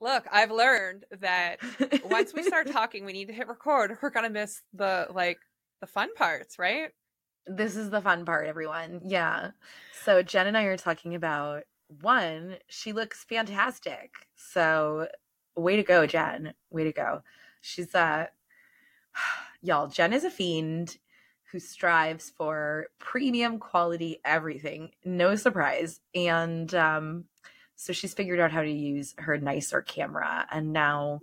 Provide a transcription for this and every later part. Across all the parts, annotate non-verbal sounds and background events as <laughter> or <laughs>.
Look, I've learned that once we start <laughs> talking, we need to hit record. We're gonna miss the like the fun parts, right? This is the fun part, everyone. Yeah. So Jen and I are talking about one, she looks fantastic. So way to go, Jen. Way to go. She's uh <sighs> y'all, Jen is a fiend who strives for premium quality everything. No surprise. And um so she's figured out how to use her nicer camera and now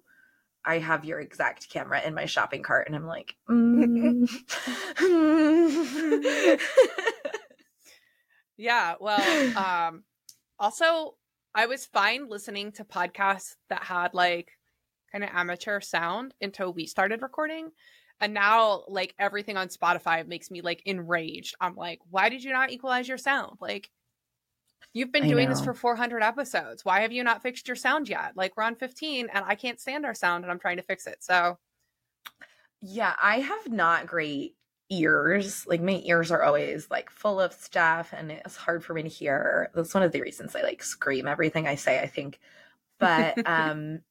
I have your exact camera in my shopping cart and I'm like mm. Yeah, well, um also I was fine listening to podcasts that had like kind of amateur sound until we started recording. And now like everything on Spotify makes me like enraged. I'm like, why did you not equalize your sound? Like You've been doing this for 400 episodes. Why have you not fixed your sound yet? Like we're on 15 and I can't stand our sound and I'm trying to fix it. So yeah, I have not great ears. Like my ears are always like full of stuff and it's hard for me to hear. That's one of the reasons I like scream everything I say, I think. But <laughs> um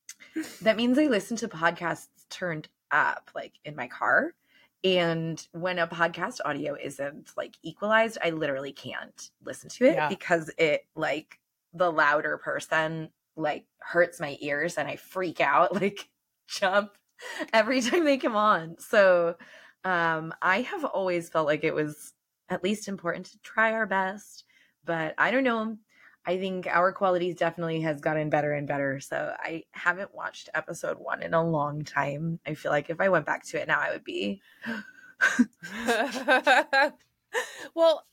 that means I listen to podcasts turned up like in my car. And when a podcast audio isn't like equalized, I literally can't listen to it yeah. because it like the louder person like hurts my ears and I freak out, <laughs> like jump every time they come on. So um I have always felt like it was at least important to try our best, but I don't know I think our quality definitely has gotten better and better. So I haven't watched episode one in a long time. I feel like if I went back to it now, I would be. <laughs> well,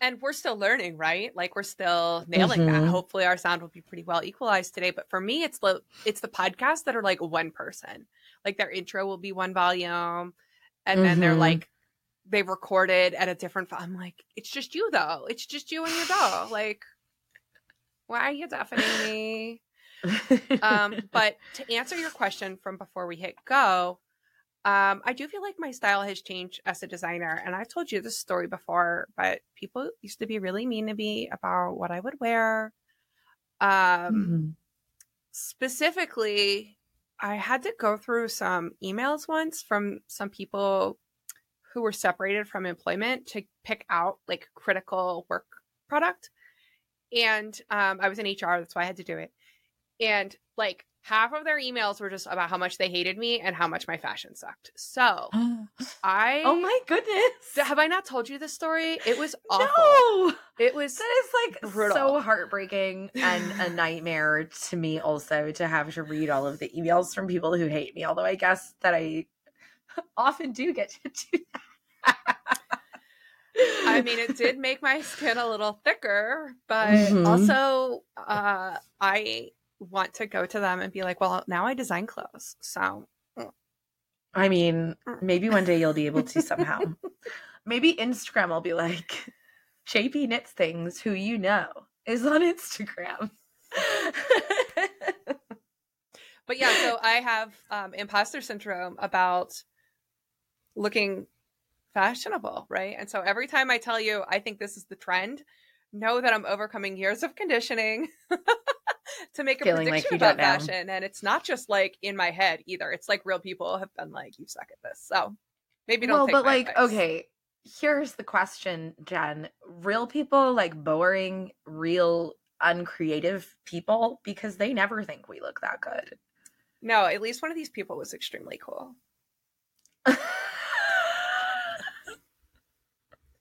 and we're still learning, right? Like we're still nailing mm-hmm. that. Hopefully, our sound will be pretty well equalized today. But for me, it's the it's the podcasts that are like one person. Like their intro will be one volume, and mm-hmm. then they're mm-hmm. like they recorded at a different. I'm like, it's just you though. It's just you and your dog. Like why are you deafening me? um, <laughs> but to answer your question from before we hit go, um, I do feel like my style has changed as a designer. And I've told you this story before, but people used to be really mean to me about what I would wear. Um, mm-hmm. Specifically, I had to go through some emails once from some people who were separated from employment to pick out like critical work product and um, I was in HR, that's why I had to do it. And like half of their emails were just about how much they hated me and how much my fashion sucked. So <gasps> I Oh my goodness. Have I not told you this story? It was awful. No. It was That is like brutal. so heartbreaking and a nightmare to me also to have to read all of the emails from people who hate me, although I guess that I <laughs> often do get to do that. I <laughs> mean, it did make my skin a little thicker, but mm-hmm. also uh, I want to go to them and be like, well, now I design clothes. So, mm. I mean, mm. maybe one day you'll be able to somehow. <laughs> maybe Instagram will be like, JP Knits Things, who you know, is on Instagram. but yeah, so I have um, imposter syndrome about looking fashionable, right? And so every time I tell you I think this is the trend, know that I'm overcoming years of conditioning <laughs> to make a Feeling prediction like about fashion. And it's not just like in my head either. It's like real people have been like, you suck at this. So maybe don't. Well, but like, advice. okay, here's the question, Jen. Real people like boring, real uncreative people because they never think we look that good. No, at least one of these people was extremely cool. <laughs>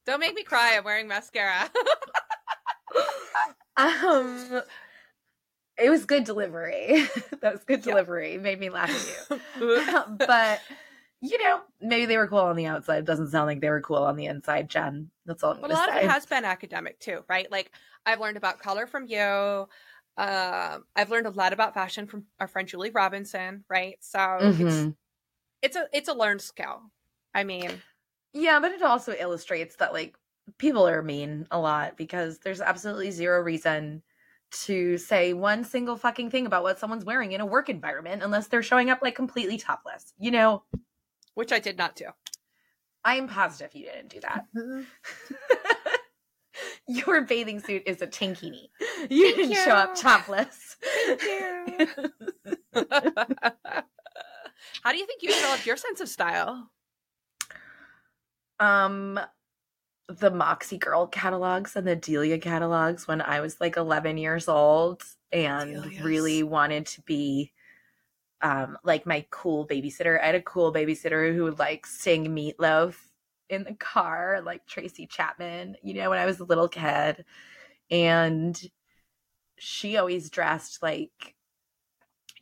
Don't make me cry. I'm wearing mascara. <laughs> um, it was good delivery. <laughs> that was good delivery. Yeah. Made me laugh at you. <laughs> but you know, maybe they were cool on the outside. It doesn't sound like they were cool on the inside, Jen. That's all. I'm but a lot say. of it has been academic too, right? Like I've learned about color from you. Um, I've learned a lot about fashion from our friend Julie Robinson, right? So mm-hmm. it's it's a it's a learned skill. I mean, yeah, but it also illustrates that like people are mean a lot because there's absolutely zero reason to say one single fucking thing about what someone's wearing in a work environment unless they're showing up like completely topless, you know? Which I did not do. I am positive you didn't do that. Mm-hmm. <laughs> Your bathing suit is a tankini. <laughs> You Thank didn't you. show up topless. Thank you. <laughs> How do you think you developed your sense of style? Um, the Moxie Girl catalogs and the Delia catalogs when I was like 11 years old and Delia's. really wanted to be um like my cool babysitter. I had a cool babysitter who would like sing Meatloaf in the car, like Tracy Chapman, you know, when I was a little kid. And she always dressed like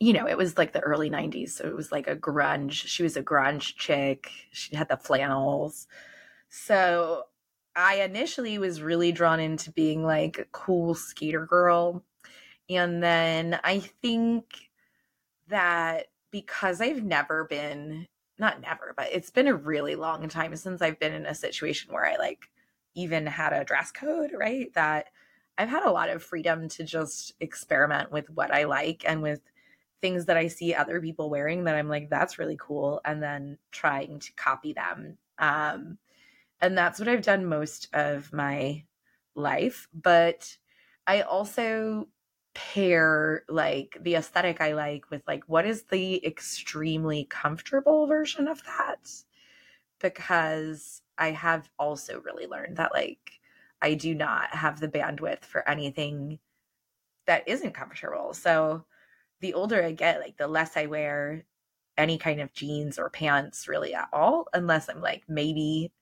you know, it was like the early 90s. So it was like a grunge. She was a grunge chick. She had the flannels. So I initially was really drawn into being like a cool skater girl. And then I think that because I've never been, not never, but it's been a really long time since I've been in a situation where I like even had a dress code, right? That I've had a lot of freedom to just experiment with what I like and with things that I see other people wearing that I'm like, that's really cool. And then trying to copy them. Um, and that's what I've done most of my life. But I also pair like the aesthetic I like with like what is the extremely comfortable version of that? Because I have also really learned that like I do not have the bandwidth for anything that isn't comfortable. So the older I get, like the less I wear any kind of jeans or pants really at all, unless I'm like maybe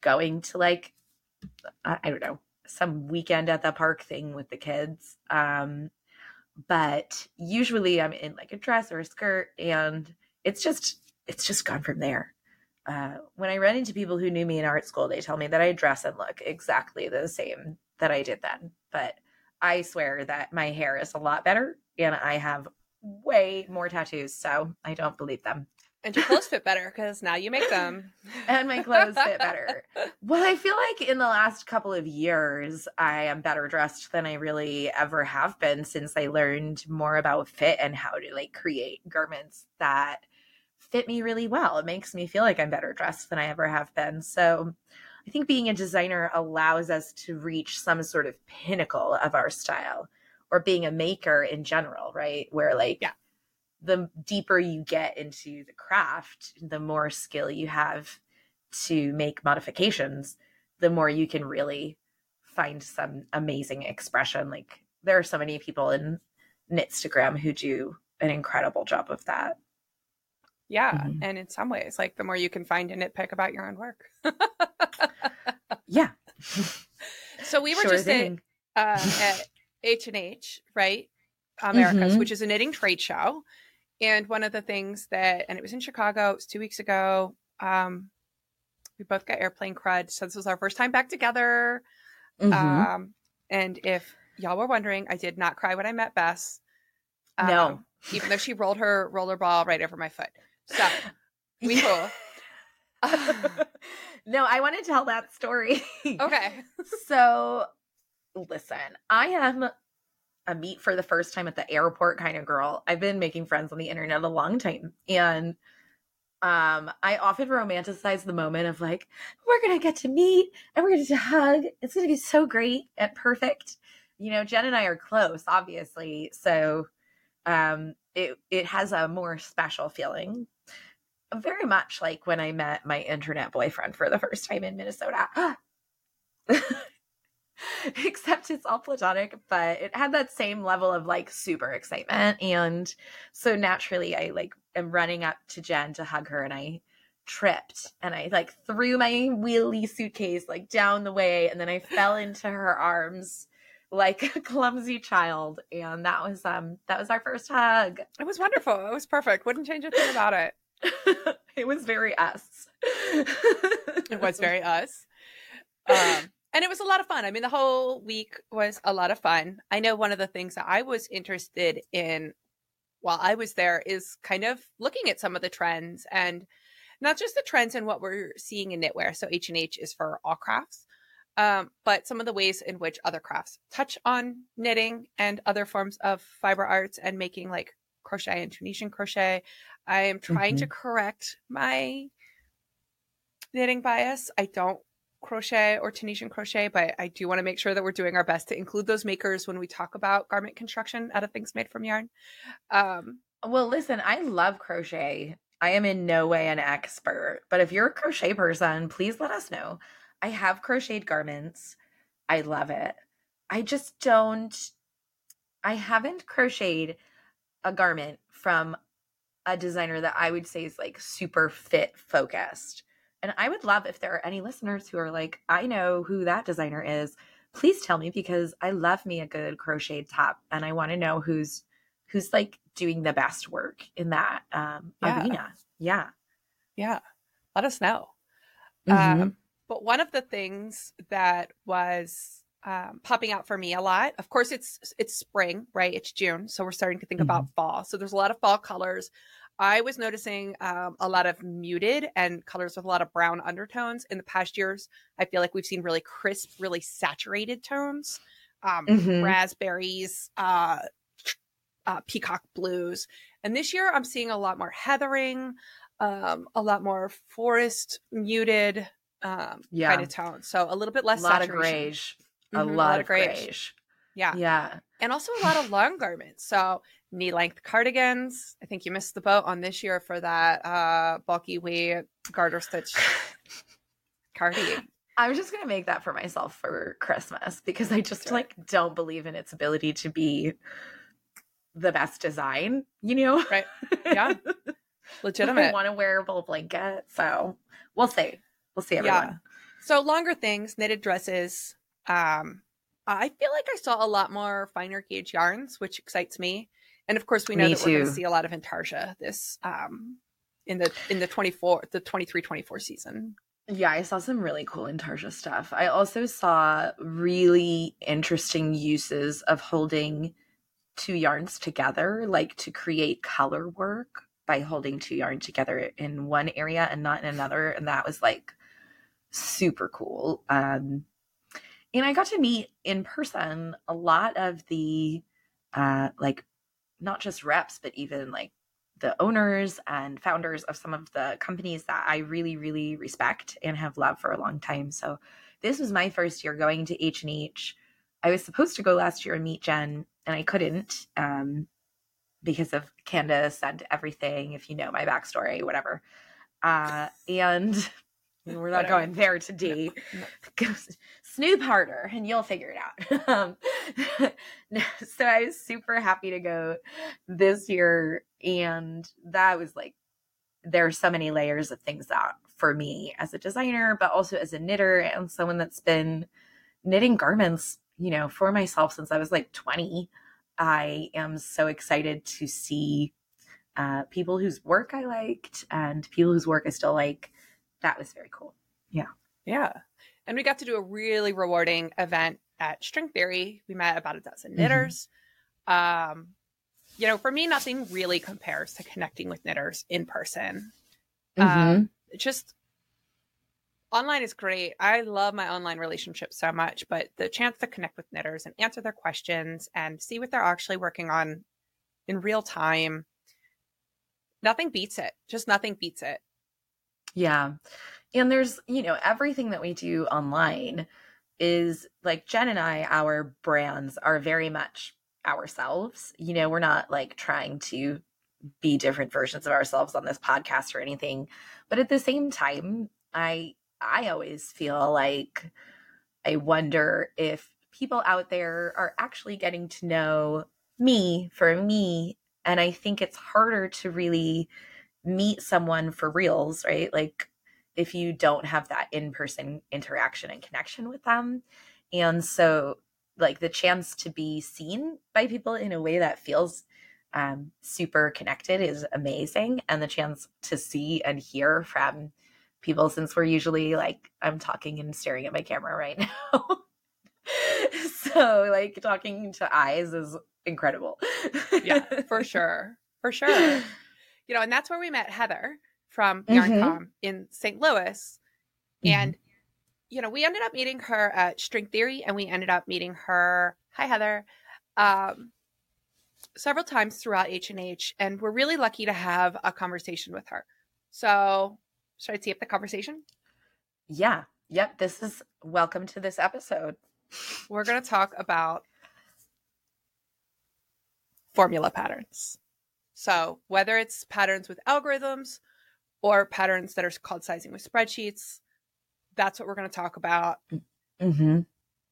going to like I, I don't know some weekend at the park thing with the kids. Um, but usually I'm in like a dress or a skirt, and it's just it's just gone from there. Uh, when I run into people who knew me in art school, they tell me that I dress and look exactly the same that I did then. But I swear that my hair is a lot better and I have way more tattoos, so I don't believe them. And your clothes <laughs> fit better because now you make them. and my clothes fit better. <laughs> Well, I feel like in the last couple of years, I am better dressed than I really ever have been since I learned more about fit and how to like create garments that fit me really well. It makes me feel like I'm better dressed than I ever have been. So I think being a designer allows us to reach some sort of pinnacle of our style or being a maker in general, right? Where like, yeah the deeper you get into the craft, the more skill you have to make modifications, the more you can really find some amazing expression. Like there are so many people in Knitstagram who do an incredible job of that. Yeah, mm-hmm. and in some ways, like the more you can find a nitpick about your own work. yeah. <laughs> so we were sure just at, uh, at H and H, right? Americas, mm-hmm. which is a knitting trade show. And one of the things that, and it was in Chicago, it was two weeks ago. Um, we both got airplane crud. So this was our first time back together. Mm-hmm. Um, and if y'all were wondering, I did not cry when I met Bess. Um, no. even though she rolled her roller ball right over my foot. So we <laughs> cool. <laughs> no, I want to tell that story. Okay. <laughs> so listen, I am a meet for the first time at the airport kind of girl. I've been making friends on the internet a long time. And um, I often romanticize the moment of like, we're gonna get to meet and we're gonna get to hug. It's gonna be so great and perfect. You know, Jen and I are close, obviously. So um it it has a more special feeling. Very much like when I met my internet boyfriend for the first time in Minnesota. <gasps> <laughs> <laughs> except it's all platonic, but it had that same level of like super excitement. And so naturally, I like am running up to Jen to hug her and I tripped and I like threw my wheelie suitcase like down the way and then I fell into her arms like a <laughs> clumsy child and that was um that was our first hug. It was wonderful. It was perfect. Wouldn't change a thing about it. <laughs> it was very us. it was very us. Um and it was a lot of fun. I mean, the whole week was a lot of fun. I know one of the things that I was interested in while I was there is kind of looking at some of the trends and not just the trends in what we're seeing in knitwear. So H and H is for all crafts, um, but some of the ways in which other crafts touch on knitting and other forms of fiber arts and making like crochet and Tunisian crochet. I am trying mm-hmm. to correct my knitting bias. I don't crochet or Tunisian crochet, but I do want to make sure that we're doing our best to include those makers when we talk about garment construction out of things made from yarn. Um, Well, listen, I love crochet. I am in no way an expert, but if you're a crochet person, please let us know. I have crocheted garments. I love it. I just don't, I haven't crocheted a garment from a designer that I would say is like super fit focused. And I would love if there are any listeners who are like, I know who that designer is. Please tell me because I love me a good crocheted top and I want to know who's who's like doing the best work in that um, yeah. arena. Yeah. Yeah. Let us know. Mm-hmm. Um, but one of the things that was um, popping out for me a lot, of course, it's it's spring, right? It's June, so we're starting to think mm-hmm. about fall. So there's a lot of fall colors. I was noticing um, a lot of muted and colors with a lot of brown undertones. In the past years, I feel like we've seen really crisp, really saturated tones, um, mm-hmm. raspberries, uh, uh, peacock blues. And this year, I'm seeing a lot more heathering, um, a lot more forest muted um, yeah. kind of tone. So a little bit less a lot saturation. of grayish. Mm-hmm, a, lot a lot of grayish. grayish. Yeah. Yeah. And also a lot of long garments. So knee length cardigans. I think you missed the boat on this year for that uh, bulky weight garter stitch <laughs> cardigan. I'm just gonna make that for myself for Christmas because I just sure. like don't believe in its ability to be the best design, you know? Right. <laughs> Yeah. Legitimate. I want a wearable blanket. So we'll see. We'll see everyone. Yeah. So longer things, knitted dresses. Um, I feel like I saw a lot more finer gauge yarns, which excites me. And of course, we know me that too. we're going to see a lot of intarsia this um, in the in the 24 the 23 24 season. Yeah, I saw some really cool intarsia stuff. I also saw really interesting uses of holding two yarns together, like to create color work by holding two yarns together in one area and not in another. And that was like super cool. Um, and I got to meet in person a lot of the uh, like not just reps, but even like the owners and founders of some of the companies that I really, really respect and have loved for a long time. So this was my first year going to H and H. I was supposed to go last year and meet Jen, and I couldn't um, because of Candace and everything. If you know my backstory, whatever. Uh, and we're not going there today. No, no. <laughs> Snoop harder, and you'll figure it out. <laughs> um, <laughs> so I was super happy to go this year, and that was like there are so many layers of things that for me as a designer, but also as a knitter and someone that's been knitting garments you know, for myself since I was like 20. I am so excited to see uh, people whose work I liked and people whose work I still like. That was very cool. Yeah. Yeah. And we got to do a really rewarding event at String Theory. We met about a dozen knitters. Mm-hmm. Um, you know, for me, nothing really compares to connecting with knitters in person. Mm-hmm. Um, just online is great. I love my online relationship so much, but the chance to connect with knitters and answer their questions and see what they're actually working on in real time, nothing beats it. Just nothing beats it. Yeah. And there's, you know, everything that we do online is like Jen and I, our brands are very much ourselves. You know, we're not like trying to be different versions of ourselves on this podcast or anything. But at the same time, I I always feel like I wonder if people out there are actually getting to know me for me. And I think it's harder to really meet someone for reals, right? Like if you don't have that in person interaction and connection with them. And so, like, the chance to be seen by people in a way that feels um, super connected is amazing. And the chance to see and hear from people since we're usually like I'm talking and staring at my camera right <laughs> now. so like talking to eyes is incredible. yeah, for sure. For sure. <laughs> You know, and that's where we met Heather from Yarncom mm-hmm. in St. Louis. Mm-hmm. And you know, we ended up meeting her at String Theory and we ended up meeting her, hi Heather, um, several times throughout H&H and we're really lucky to have a conversation with her. So should I tee up the conversation? Yeah. Yep. This is welcome to this episode. We're going to talk about formula patterns. So whether it's patterns with algorithms or patterns that are called sizing with spreadsheets, that's what we're going to talk about. Mm-hmm.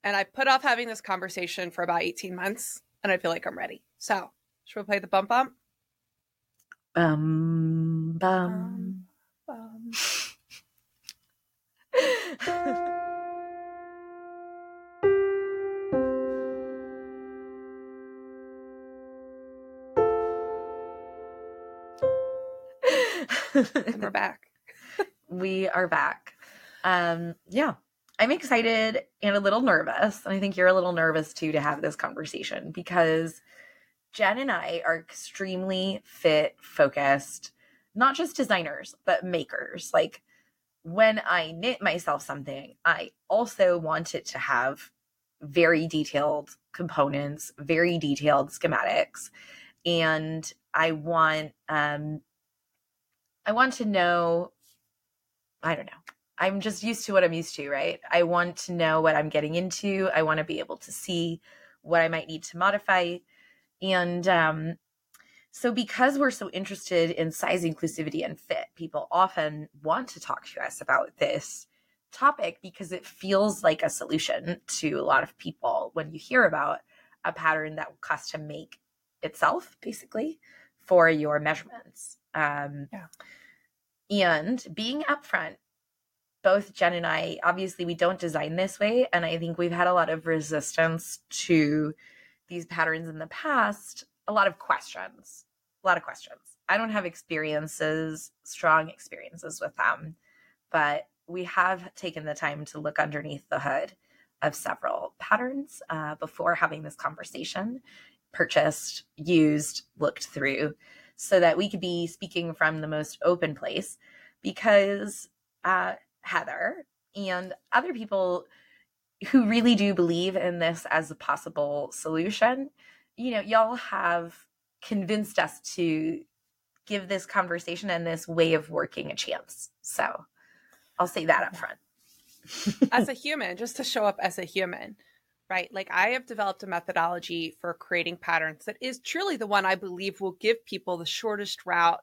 And I put off having this conversation for about 18 months and I feel like I'm ready. So should we play the bump bump? Bum bum. Um, <laughs> <laughs> and we're back. we are back. Um, yeah, I'm excited and a little nervous. And I think you're a little nervous too to have this conversation because Jen and I are extremely fit focused, not just designers, but makers. Like when I knit myself something, I also want it to have very detailed components, very detailed schematics. And I want um I want to know I don't know. I'm just used to what I'm used to, right? I want to know what I'm getting into. I want to be able to see what I might need to modify. And um, so, because we're so interested in size inclusivity and fit, people often want to talk to us about this topic because it feels like a solution to a lot of people when you hear about a pattern that will custom make itself, basically, for your measurements. Um, Yeah. And being upfront both Jen and I, obviously, we don't design this way. And I think we've had a lot of resistance to these patterns in the past, a lot of questions, a lot of questions. I don't have experiences, strong experiences with them, but we have taken the time to look underneath the hood of several patterns uh, before having this conversation, purchased, used, looked through, so that we could be speaking from the most open place because uh, Heather and other people who really do believe in this as a possible solution, you know, y'all have convinced us to give this conversation and this way of working a chance. So I'll say that up front. as a <laughs> human, just to show up as a human, right? Like I have developed a methodology for creating patterns that is truly the one I believe will give people the shortest route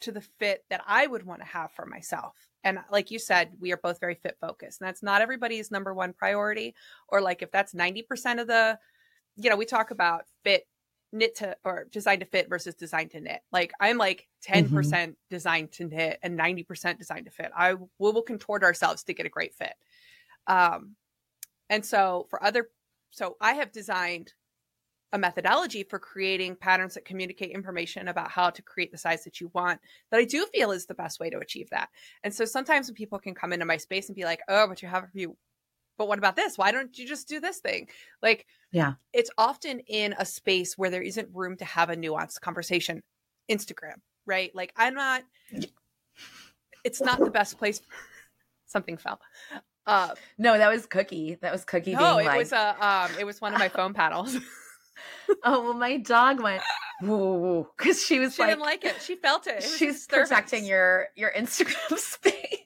to the fit that I would want to have for myself. And like you said, we are both very fit focused. And that's not everybody's number one priority. Or like if that's 90% of the, you know, we talk about fit knit to or designed to fit versus designed to knit. Like I'm like 10% Mm-hmm. designed to knit and 90% designed to fit. I we will contort ourselves to get a great fit. Um and so for other so I have designed a methodology for creating patterns that communicate information about how to create the size that you want that I do feel is the best way to achieve that. And so sometimes when people can come into my space and be like, "Oh, but you have a few but what about this? Why don't you just do this thing?" Like Yeah. it's often in a space where there isn't room to have a nuanced conversation. Instagram, right? Like I'm not it's not the best place For, something fell. Uh No, that was Cookie. That was Cookie no, it like, was a um it was one of my <laughs> foam paddles. oh, well, my dog went, woo, because she was she like, didn't like it. She felt it. it she's protecting your your Instagram <laughs> space.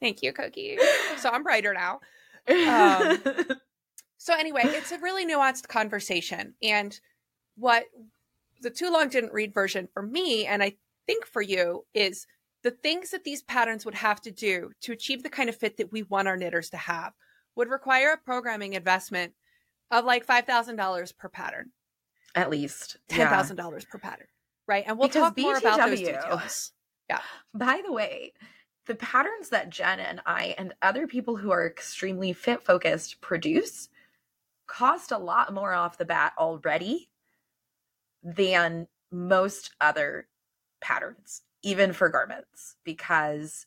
Thank you, Cookie. So I'm brighter now. Um, <laughs> So anyway, it's a really nuanced conversation. And what the too long didn't read version for me, and I think for you, is the things that these patterns would have to do to achieve the kind of fit that we want our knitters to have would require a programming investment of like $5,000 per pattern, At least. $10,000 per pattern. Right. And we'll Because talk more about those BTW Yeah. By the way, the patterns that Jen and I and other people who are extremely fit focused produce cost a lot more off the bat already than most other patterns, even for garments, because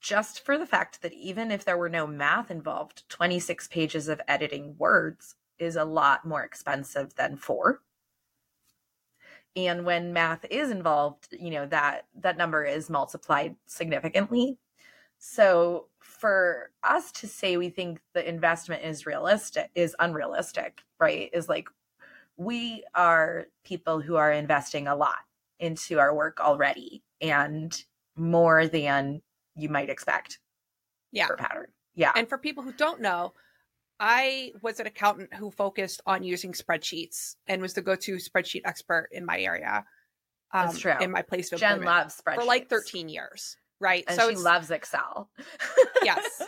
just for the fact that even if there were no math involved, 26 pages of editing words is a lot more expensive than four. And when math is involved you know that that number is multiplied significantly. So for us to say we think the investment is realistic is unrealistic right is like we are people who are investing a lot into our work already and more than you might expect Yeah. for pattern yeah And for people who don't know, I was an accountant who focused on using spreadsheets and was the go to spreadsheet expert in my area. Um, That's true. In my place of Jen loves spreadsheets for like 13 years, right? and so she loves Excel. <laughs> yes,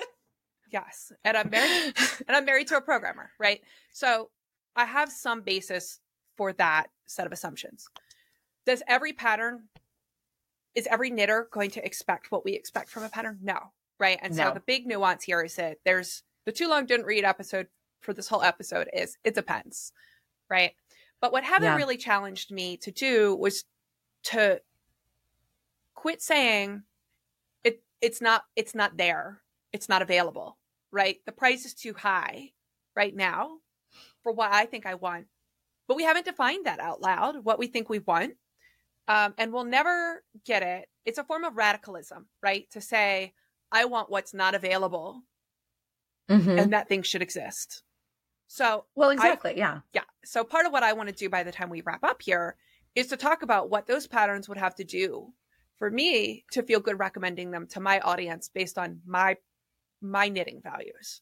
yes, and I'm married, <laughs> and I'm married to a programmer, right? So I have some basis for that set of assumptions. Does every pattern is every knitter going to expect what we expect from a pattern? No, right? And so the big nuance here is that there's the too long didn't read episode for this whole episode is it depends, right? But what Heather Yeah. really challenged me to do was to quit saying it it's not it's not there. It's not available, right? The price is too high right now for what I think I want. But we haven't defined that out loud, what we think we want. Um, and we'll never get it. It's a form of radicalism, right? To say, I want what's not available Mhm. and that thing should exist. So, Well, exactly. yeah. yeah. So, part of what I want to do by the time we wrap up here is to talk about what those patterns would have to do for me to feel good recommending them to my audience based on my my knitting values,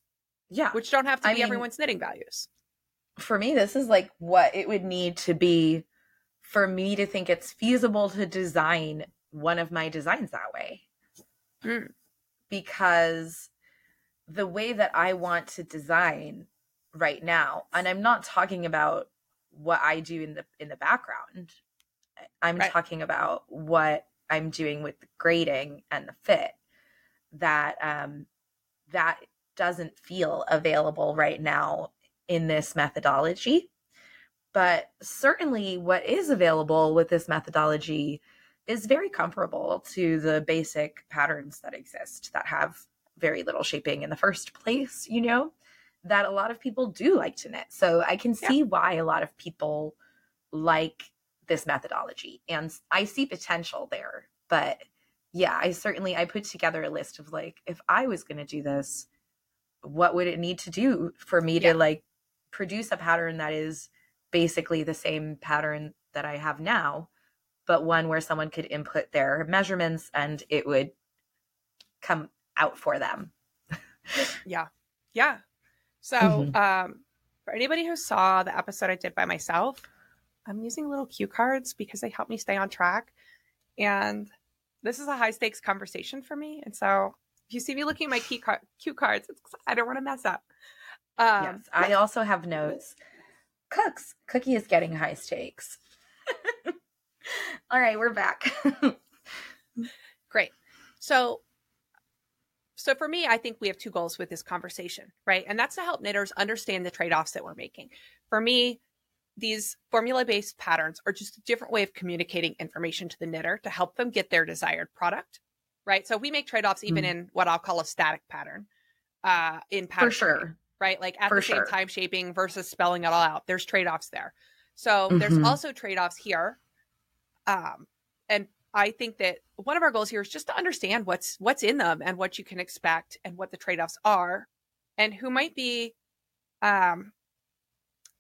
Yeah. which don't have to I be mean- everyone's knitting values. for me, this is like what it would need to be for me to think it's feasible to design one of my designs that way. Mm. Because the way that I want to design right now, and I'm not talking about what I do in the in the background. I'm Right. talking about what I'm doing with the grading and the fit that um that doesn't feel available right now in this methodology. But certainly, what is available with this methodology is very comparable to the basic patterns that exist that have very little shaping in the first place, you know, that a lot of people do like to knit. So I can Yeah. see why a lot of people like this methodology and I see potential there. But yeah, I certainly I put together a list of like if I was going to do this, what would it need to do for me Yeah. to like produce a pattern that is basically the same pattern that I have now, but one where someone could input their measurements and it would come out for them. <laughs> Yeah. Yeah. So, Mhm. um, for anybody who saw the episode I did by myself, I'm using little cue cards because they help me stay on track. And this is a high stakes conversation for me. And so, if you see me looking at my key card, cue cards, I don't want to mess up. Um, yes, I also have notes. Cooks, Cookie is getting high stakes. <laughs> All right, we're back. <laughs> Great. So so for me, I think we have two goals with this conversation, right? And that's to help knitters understand the trade-offs that we're making. For me, these formula-based patterns are just a different way of communicating information to the knitter to help them get their desired product, right? So we make trade-offs even Mm. in what I'll call a static pattern. Uh in pattern for sure. Right? Like at For the same sure. time shaping versus spelling it all out. There's trade-offs there. So there's Mhm. also trade-offs here. Um, and I think that one of our goals here is just to understand what's what's in them and what you can expect and what the trade-offs are and who might be um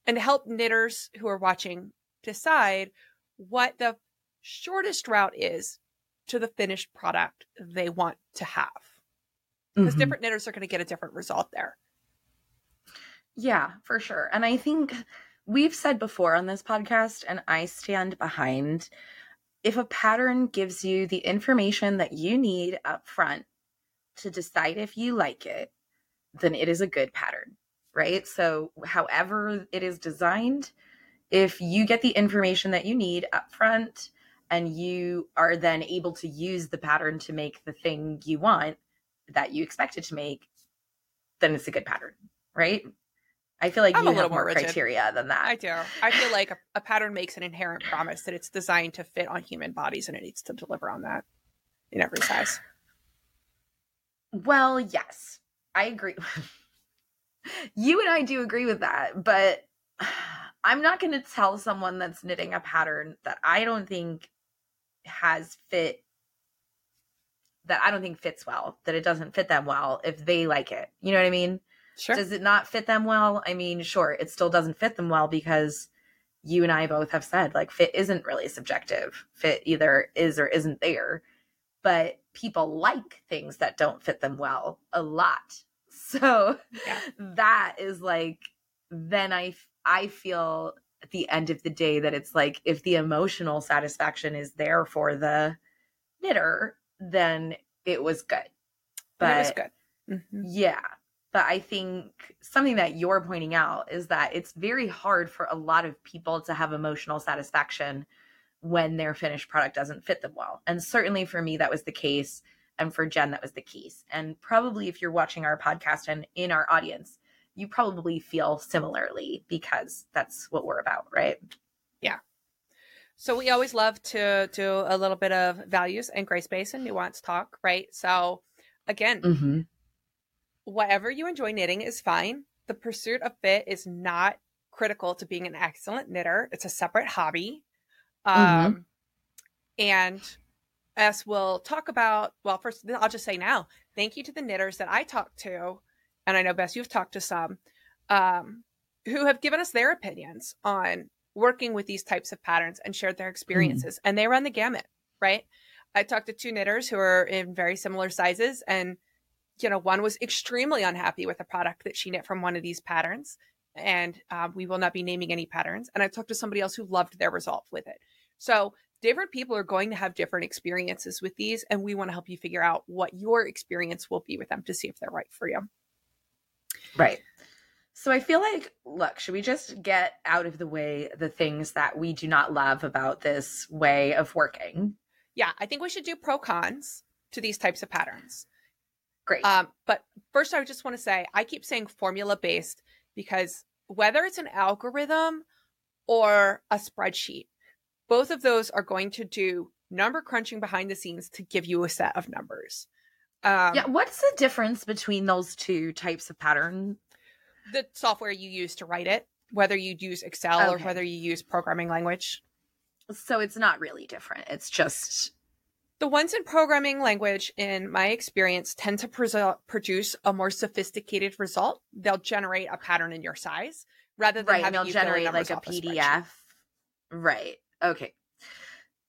and help knitters who are watching decide what the shortest route is to the finished product they want to have because Mhm. different knitters are going to get a different result there Yeah, for sure. And I think we've said before on this podcast, and I stand behind if a pattern gives you the information that you need up front to decide if you like it, then it is a good pattern, right? So, however it is designed, if you get the information that you need up front and you are then able to use the pattern to make the thing you want that you expected to make, then it's a good pattern, right? I feel like I'm you a little have more more criteria than that. I do. I feel like a, a pattern makes an inherent promise that it's designed to fit on human bodies and it needs to deliver on that in every size. Well, yes, I agree. <laughs> you and I do agree with that, but <sighs> I'm not going to tell someone that's knitting a pattern that I don't think has fit that I don't think fits well, that it doesn't fit them well if they like it. You know what I mean? Sure. Does it not fit them well? I mean, sure, it still doesn't fit them well because you and I both have said like fit isn't really subjective. Fit either is or isn't there. But people like things that don't fit them well a lot. <laughs> So Yeah. that is like then I I feel at the end of the day that it's like if the emotional satisfaction is there for the knitter, then it was good. But it was good. Mm-hmm. Yeah. But I think something that you're pointing out is that it's very hard for a lot of people to have emotional satisfaction when their finished product doesn't fit them well. And certainly for me, that was the case. And for Jen, that was the case. And probably if you're watching our podcast and in our audience, you probably feel similarly because that's what we're about, right? Yeah. So we always love to do a little bit of values and gray space and nuance talk, right? So again, mm-hmm. Whatever you enjoy knitting is fine. The pursuit of fit is not critical to being an excellent knitter. It's a separate hobby. Mm-hmm. Um, mm-hmm. And as we'll talk about, well, first, I'll just say now, thank you to the knitters that I talked to and I know Bess, you've talked to some um, who have given us their opinions on working with these types of patterns and shared their experiences, mm. and they run the gamut, right? I talked to two knitters who are in very similar sizes, and you know, one was extremely unhappy with a product that she knit from one of these patterns, and um, we will not be naming any patterns. And I talked to somebody else who loved their result with it. So different people are going to have different experiences with these, and we want to help you figure out what your experience will be with them to see if they're right for you. Right. So I feel like, look, should we just get out of the way the things that we do not love about this way of working? Yeah, I think we should do pro cons to these types of patterns. Great. Um, but first, I just want to say I keep saying formula based because whether it's an algorithm or a spreadsheet, both of those are going to do number crunching behind the scenes to give you a set of numbers. Um, yeah, what's the difference between those two types of pattern? The software you use to write it, whether you use Excel okay. or whether you use programming language. So it's not really different. It's just the ones in programming language, in my experience, tend to produce a more sophisticated result. They'll generate a pattern in your size rather than right, having they'll generate like a PDF. Right. Okay.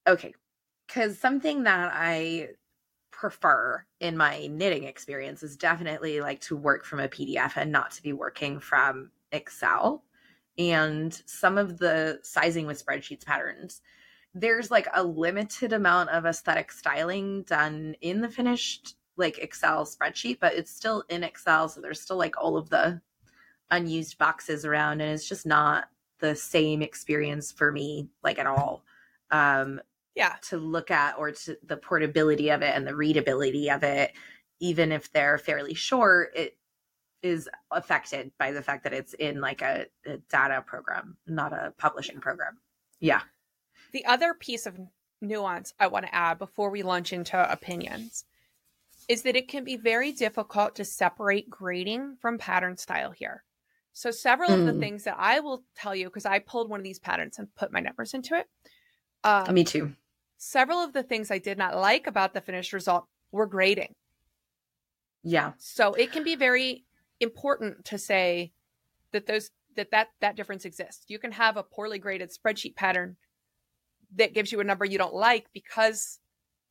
Okay. Because something that I prefer in my knitting experience is definitely like to work from a PDF and not to be working from Excel. And some of the sizing with spreadsheets patterns, there's like a limited amount of aesthetic styling done in the finished like Excel spreadsheet, but it's still in Excel. So there's still like all of the unused boxes around, and it's just not the same experience for me, like at all. Um, yeah to look at or to the portability of it and the readability of it even if they're fairly short it is affected by the fact that it's in like a, a data program not a publishing program yeah the other piece of nuance i want to add before we launch into opinions is that it can be very difficult to separate grading from pattern style here so several mm. of the hmm. things that i will tell you because i pulled one of these patterns and put my numbers into it um, me too several of the things I did not like about the finished result were grading. Yeah. So it can be very important to say that those that that that difference exists. You can have a poorly graded spreadsheet pattern that gives you a number you don't like because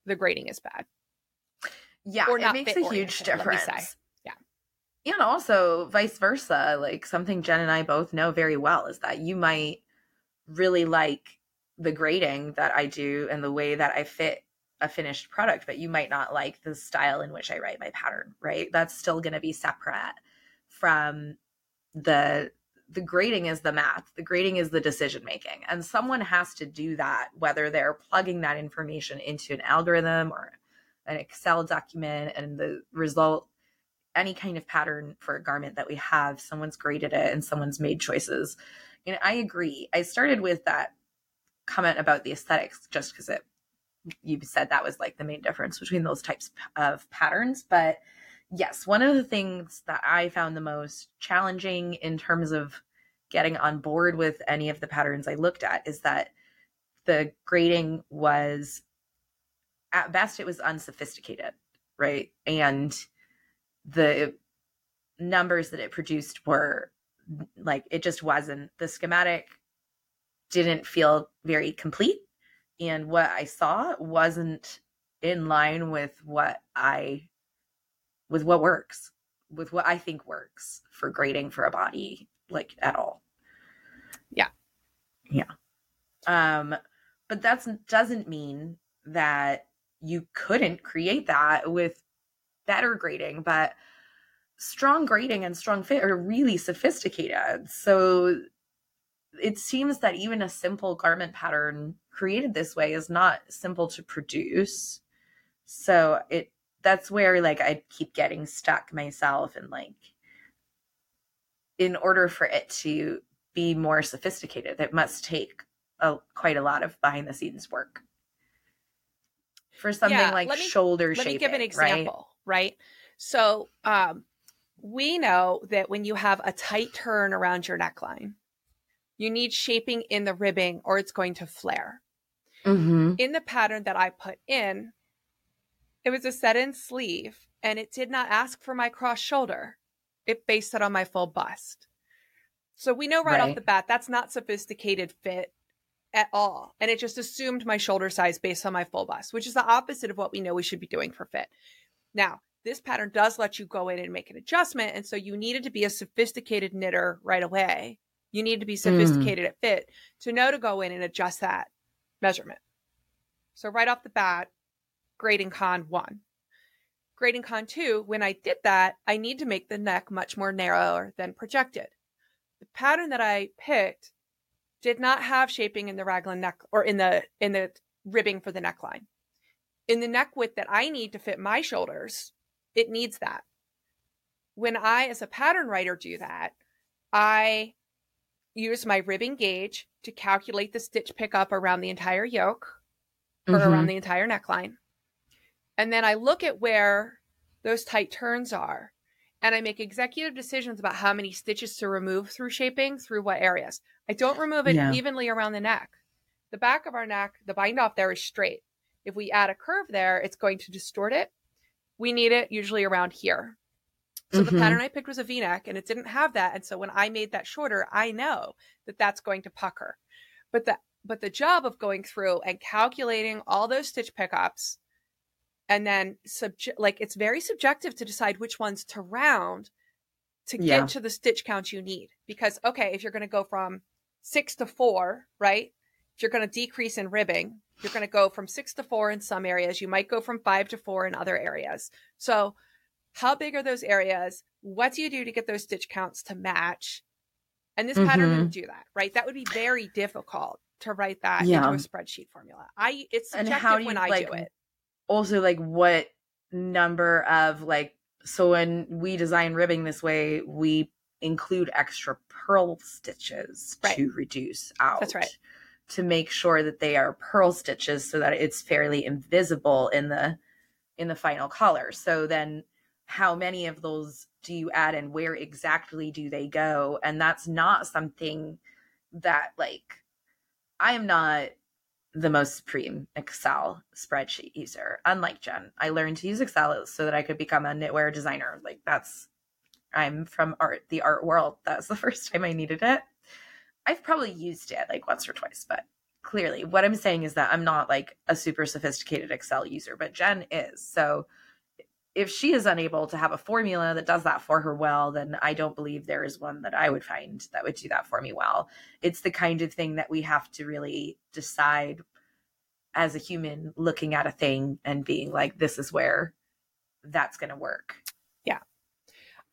the grading is bad. Yeah, or it makes a huge difference. Yeah. And also vice versa, like something Jen and I both know very well is that you might really like the grading that I do and the way that I fit a finished product, but you might not like the style in which I write my pattern, right? That's still going to be separate from the the grading is the math. The grading is the decision making. And someone has to do that whether they're plugging that information into an algorithm or an Excel document and the result any kind of pattern for a garment that we have, someone's graded it and someone's made choices. And I agree. I started with that comment about the aesthetics just because it you said that was like the main difference between those types of patterns but yes one of the things that i found the most challenging in terms of getting on board with any of the patterns i looked at is that the grading was at best it was unsophisticated right and the numbers that it produced were like it just wasn't the schematic didn't feel very complete. And what I saw wasn't in line with what I, with what works, with what I think works for grading for a body, like at all. Yeah. Yeah. Um, but that doesn't mean that you couldn't create that with better grading, but strong grading and strong fit are really sophisticated. So it seems that even a simple garment pattern created this way is not simple to produce. So it that's where like I keep getting stuck myself and like in order for it to be more sophisticated, it must take a, quite a lot of behind the scenes work for something yeah, like me, shoulder let shaping. Let me give an example, right? right? So, um, we know that when you have a tight turn around your neckline, you need shaping in the ribbing or it's going to flare. Mm-hmm. In the pattern that I put in, it was a set in sleeve and it did not ask for my cross shoulder. It based it on my full bust. So we know right, right. off the bat that's not sophisticated fit at all. And it just assumed my shoulder size based on my full bust, which is the opposite of what we know we should be doing for fit. Now, this pattern does let you go in and make an adjustment. And so you needed to be a sophisticated knitter right away. You need to be sophisticated mm. at fit to know to go in and adjust that measurement. So right off the bat, grading con one. Grading con two, when I did that, I need to make the neck much more narrower than projected. The pattern that I picked did not have shaping in the raglan neck or in the in the ribbing for the neckline. In the neck width that I need to fit my shoulders, it needs that. When I, as a pattern writer, do that, I use my ribbing gauge to calculate the stitch pickup around the entire yoke or mm-hmm. around the entire neckline. And then I look at where those tight turns are and I make executive decisions about how many stitches to remove through shaping through what areas. I don't remove it yeah. evenly around the neck. The back of our neck, the bind off there is straight. If we add a curve there, it's going to distort it. We need it usually around here. So mm-hmm. the pattern I picked was a v-neck and it didn't have that. And so when I made that shorter, I know that that's going to pucker. But the, but the job of going through and calculating all those stitch pickups and then subject, like it's very subjective to decide which ones to round to yeah. get to the stitch count you need. Because, okay, if you're going to go from six to four, right? If you're going to decrease in ribbing, you're going to go from six to four in some areas. You might go from five to four in other areas. So, how big are those areas? What do you do to get those stitch counts to match? And this mm-hmm. pattern wouldn't do that, right? That would be very difficult to write that yeah. into a spreadsheet formula. I it's subjective when I like, do it. Also, like what number of like so when we design ribbing this way, we include extra purl stitches right. to reduce out. That's right. To make sure that they are purl stitches so that it's fairly invisible in the in the final color. So then how many of those do you add and where exactly do they go? And that's not something that like I am not the most supreme Excel spreadsheet user. Unlike Jen, I learned to use Excel so that I could become a knitwear designer. Like that's I'm from art, the art world. <laughs> That was the first time I needed it. I've probably used it like once or twice, but clearly what I'm saying is that I'm not like a super sophisticated Excel user, but Jen is. So if she is unable to have a formula that does that for her well, then I don't believe there is one that I would find that would do that for me well. It's the kind of thing that we have to really decide as a human looking at a thing and being like, this is where that's going to work. Yeah.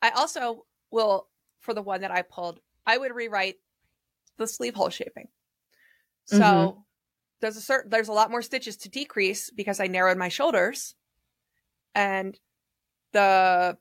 I also will, for the one that I pulled, I would rewrite the sleeve hole shaping. So mm-hmm. there's a certain, there's a lot more stitches to decrease because I narrowed my shoulders and the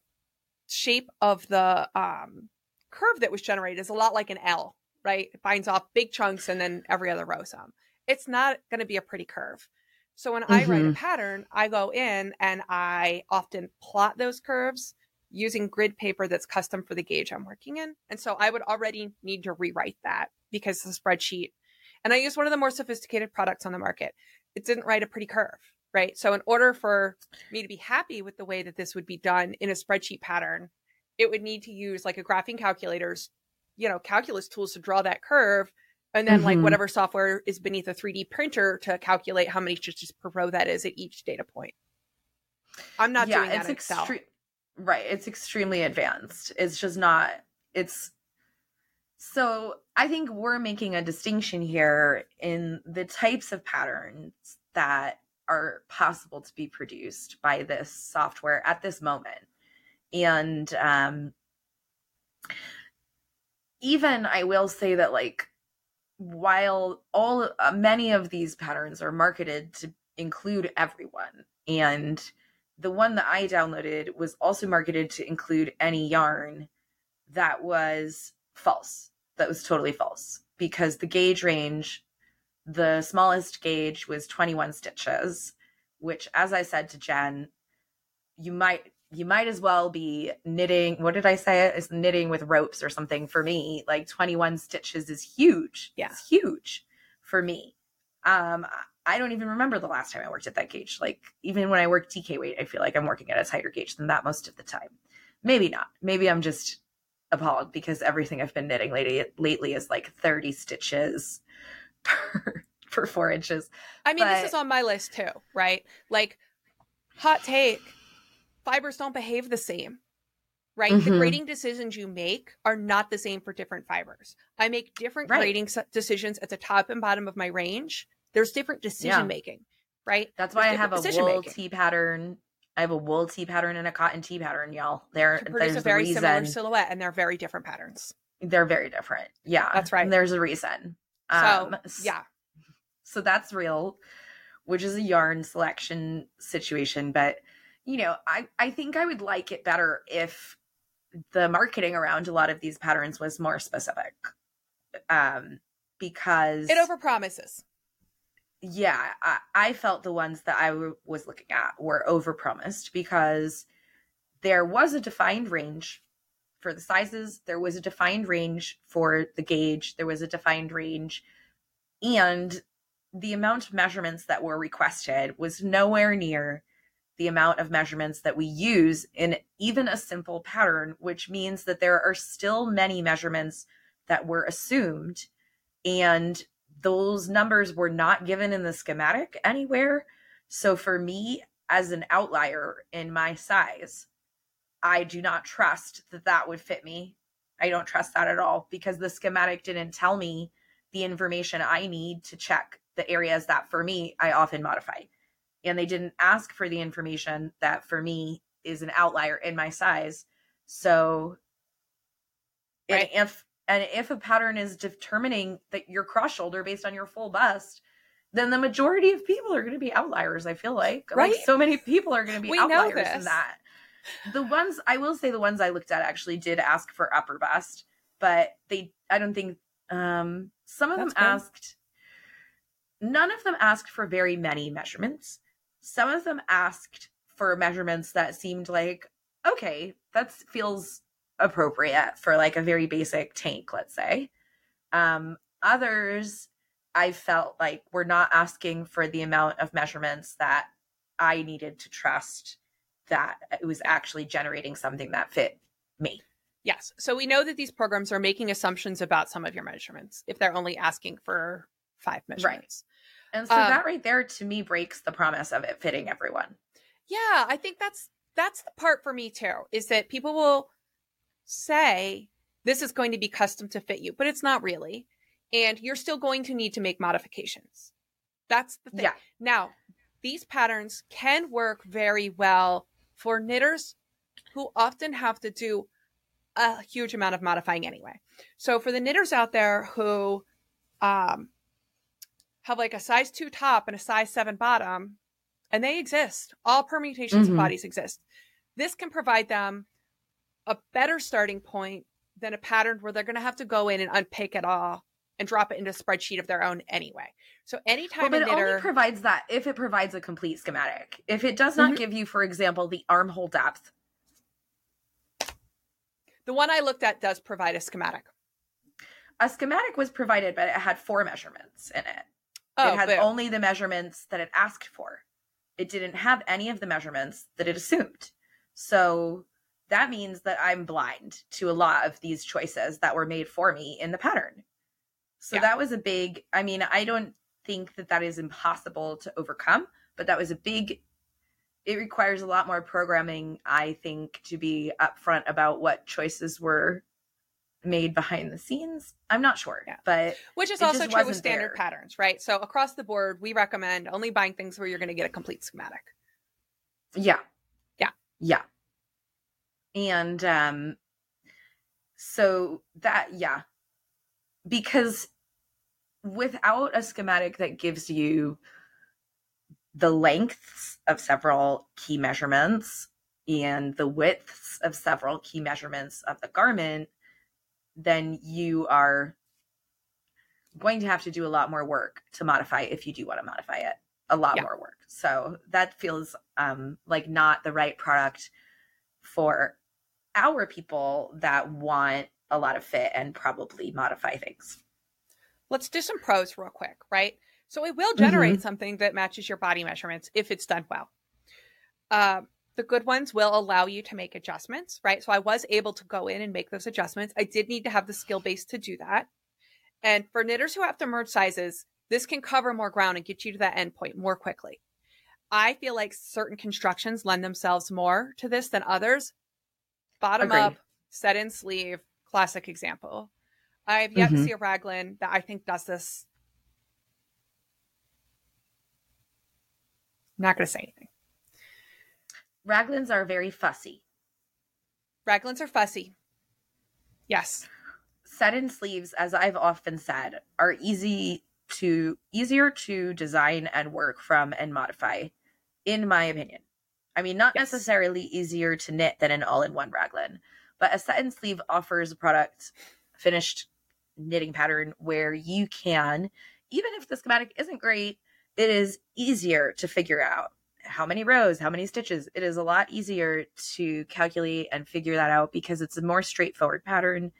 shape of the um, curve that was generated is a lot like an L, right? It binds off big chunks and then every other row some. It's not going to be a pretty curve. So when mm-hmm. I write a mm-hmm. pattern, I go in and I often plot those curves using grid paper that's custom for the gauge I'm working in. And so I would already need to rewrite that because the spreadsheet, and I use one of the more sophisticated products on the market. It didn't write a pretty curve, right? So in order for me to be happy with the way that this would be done in a spreadsheet pattern, it would need to use like a graphing calculator's, you know, calculus tools to draw that curve and then mm-hmm. like whatever software is beneath a 3D printer to calculate how many stitches per row that is at each data point. I'm not yeah, doing that in Excel. Extre- right, it's extremely advanced. It's just not it's so I think we're making a distinction here in the types of patterns that are possible to be produced by this software at this moment. And um, even I will say that, like, while all uh, many of these patterns are marketed to include everyone, and the one that I downloaded was also marketed to include any yarn that was false. That was totally false because the gauge range, the smallest gauge was 21 stitches, which, as I said to Jen, you might you might as well be knitting what did i say? Is knitting with ropes or something for me. Like 21 stitches is huge. Yeah. It's huge for me. Um i don't even remember the last time i worked at that gauge. Like even when i work DK weight i feel like i'm working at a tighter gauge than that most of the time. Maybe not. Maybe i'm just appalled because everything I've been knitting lately lately is like 30 stitches per <laughs> for four inches. I mean, But- this is on my list too, right? Like, hot take fibers don't behave the same, right? The Mhm. grading decisions you make are not the same for different fibers. I make different Right. grading decisions at the top and bottom of my range. There's different decision Yeah. making, right? That's There's why I have a wool making. tee pattern. I have a wool tee pattern and a cotton tee pattern, y'all. There, To produce a very reason. similar silhouette, and they're very different patterns. They're very different. Yeah, That's right. And there's a reason. So, Um, yeah, so that's real which is a yarn selection situation but you know i i think i would like it better if the marketing around a lot of these patterns was more specific um because it overpromises. yeah I, I felt the ones that i w- was looking at were overpromised because there was a defined range for the sizes there was a defined range for the gauge there was a defined range and the amount of measurements that were requested was nowhere near the amount of measurements that we use in even a simple pattern which means that there are still many measurements that were assumed and those numbers were not given in the schematic anywhere. So for me, as an outlier in my size, I do not trust that that would fit me. I don't trust that at all because the schematic didn't tell me the information I need to check the areas that for me I often modify. And they didn't ask for the information that for me is an outlier in my size. So and if and if a pattern is determining that your cross shoulder based on your full bust, then the majority of people are going to be outliers. I feel like, Right? like so many people are going to be We outliers in that. The ones I will say, the ones I looked at actually did ask for upper bust, but they, I don't think, um, some of them That's good. asked. None of them asked for very many measurements. Some of them asked for measurements that seemed like, okay, that feels appropriate for like a very basic tank, let's say. Um, others I felt like were not asking for the amount of measurements that I needed to trust that it was actually generating something that fit me. Yes. So we know that these programs are making assumptions about some of your measurements if they're only asking for five measurements. Right. And so Um, that right there to me breaks the promise of it fitting everyone. Yeah, I think that's that's the part for me too. Is that people will say this is going to be custom to fit you, but it's not really, and you're still going to need to make modifications. That's the thing. Yeah. Now, these patterns can work very well for knitters who often have to do a huge amount of modifying anyway. So for the knitters out there who um, have like a size two top and a size seven bottom, and they exist, all permutations Mhm. of bodies exist. This can provide them a better starting point than a pattern where they're going to have to go in and unpick it all and drop it into a spreadsheet of their own anyway. So Well, anytime but a it only provides that if it provides a complete schematic. If it does not Mhm. give you, for example, the armhole depth, the one I looked at does provide a schematic. a schematic was provided, but it had four measurements in it. Oh, it had boom. only the measurements that it asked for. It didn't have any of the measurements that it assumed. So that means that I'm blind to a lot of these choices that were made for me in the pattern. So Yeah. that was a big, I mean, I don't think that that is impossible to overcome, but that was a big, it requires a lot more programming, I think, to be upfront about what choices were made behind the scenes. I'm not sure, Yeah. but Which is also true with standard there. patterns, right? So across the board, we recommend only buying things where you're going to get a complete schematic. yeah. Yeah. Yeah. And um so that yeah. Because without a schematic that gives you the lengths of several key measurements and the widths of several key measurements of the garment, then you are going to have to do a lot more work to modify if you do want to modify it. A lot Yeah. more work. So that feels um, like not the right product for our people that want a lot of fit and probably modify things. Let's do some pros real quick, right? So it will generate Mm-hmm. something that matches your body measurements if it's done well. Um, the good ones will allow you to make adjustments, right? So I was able to go in and make those adjustments. I did need to have the skill base to do that. And for knitters who have to merge sizes, this can cover more ground and get you to that end point more quickly. I feel like certain constructions lend themselves more to this than others. Bottom Agreed. up, set in sleeve, classic example. I've yet to Mhm. see a raglan that I think does this. I'm not going to say anything. Raglans are very fussy. Raglans are fussy. Yes. set in sleeves as i've often said are easy to easier to design and work from and modify in my opinion i mean not Yes. necessarily easier to knit than an all-in-one raglan but a set in sleeve offers a product finished knitting pattern where you can even if the schematic isn't great it is easier to figure out how many rows how many stitches it is a lot easier to calculate and figure that out because it's a more straightforward pattern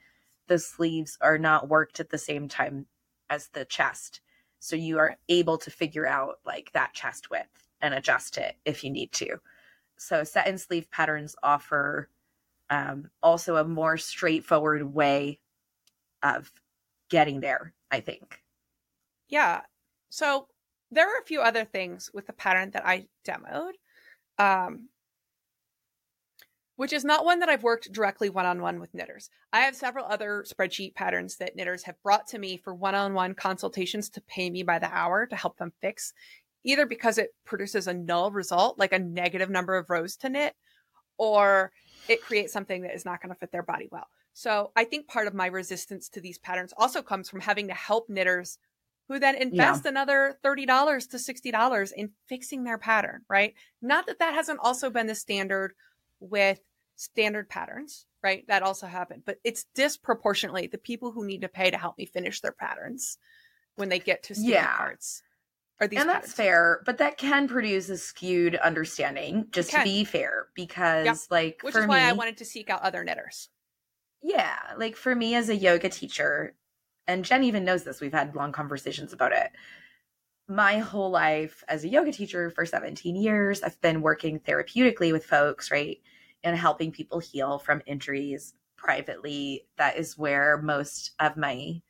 the sleeves are not worked at the same time as the chest. So you are able to figure out like that chest width and adjust it if you need to. So set in sleeve patterns offer um, also a more straightforward way of getting there, I think. Yeah. So there are a few other things with the pattern that I demoed, um, which is not one that I've worked directly one on one with knitters. I have several other spreadsheet patterns that knitters have brought to me for one on one consultations to pay me by the hour to help them fix, either because it produces a null result, like a negative number of rows to knit, or it creates something that is not going to fit their body well. So I think part of my resistance to these patterns also comes from having to help knitters who then invest another $30 to $60 in fixing their pattern, right? Not that that hasn't also been the standard with standard patterns, right? That also happened, but it's disproportionately the people who need to pay to help me finish their patterns when they get to student Yeah. cards. Are these and that's fair, but that can produce a skewed understanding, just to be fair, because Yep. like Which for is why me, I wanted to seek out other knitters. Yeah, like for me as a yoga teacher, and Jen even knows this, we've had long conversations about it. My whole life as a yoga teacher for 17 years, I've been working therapeutically with folks, right? And helping people heal from injuries privately. That is where most of my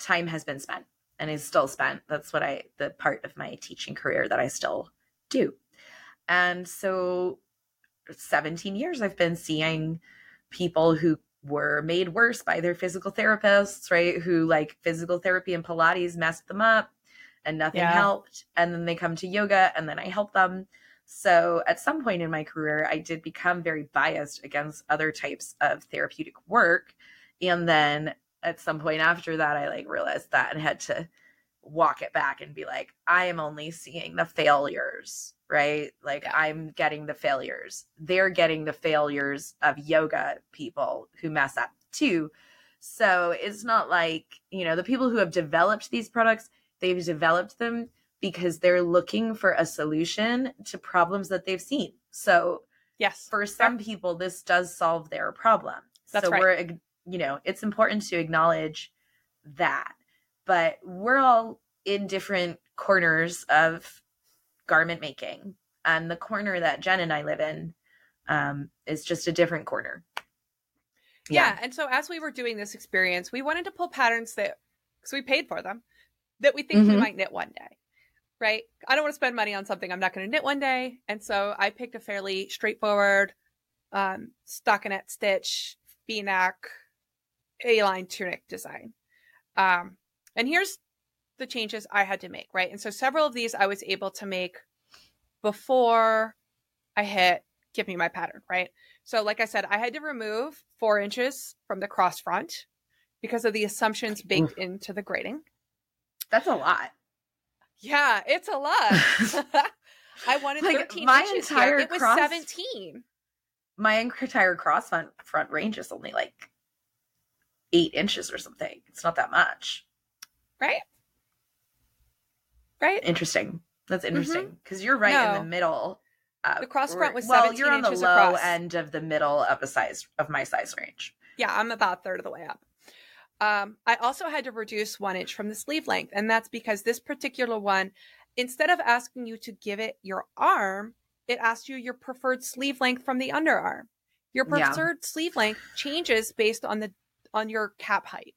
time has been spent and is still spent. That's what I, the part of my teaching career that I still do. And so 17 years I've been seeing people who were made worse by their physical therapists, right? Who like physical therapy and Pilates messed them up and nothing Yeah. helped. And then they come to yoga and then I help them. So at some point in my career, I did become very biased against other types of therapeutic work. And then at some point after that, I like realized that and had to walk it back and be like, I am only seeing the failures, right? Like Yeah. I'm getting the failures. They're getting the failures of yoga people who mess up too. So it's not like, you know, the people who have developed these products, they've developed them because they're looking for a solution to problems that they've seen. So Yes. for some people, this does solve their problem. That's so right. we're, you know, it's important to acknowledge that. But we're all in different corners of garment making. And the corner that Jen and I live in um, is just a different corner. Yeah. And so as we were doing this experience, we wanted to pull patterns that, because we paid for them, that we think we Mhm. might knit one day. Right. I don't want to spend money on something I'm not going to knit one day. And so I picked a fairly straightforward um, stockinette stitch v neck A-line tunic design. Um, and here's the changes I had to make, right? And so several of these I was able to make before I hit give me my pattern, right? So like I said, I had to remove four inches from the cross front because of the assumptions baked Oof. into the grading. That's a lot. Yeah, it's a lot. <laughs> <laughs> I wanted like 13 my inches entire here. It was 17. My entire cross front, front range is only like eight inches or something. It's not that much. Right? Right? Interesting. That's mm-hmm. interesting because mm-hmm. you're right no. in the middle. Uh, the cross front was well, you're on the low across. end of the middle of a size of my size range. Yeah, I'm about a third of the way up. Um, I also had to reduce one inch from the sleeve length, and that's because this particular one, instead of asking you to give it your arm, it asked you your preferred sleeve length from the underarm. Your preferred yeah. sleeve length changes based on the on your cap height.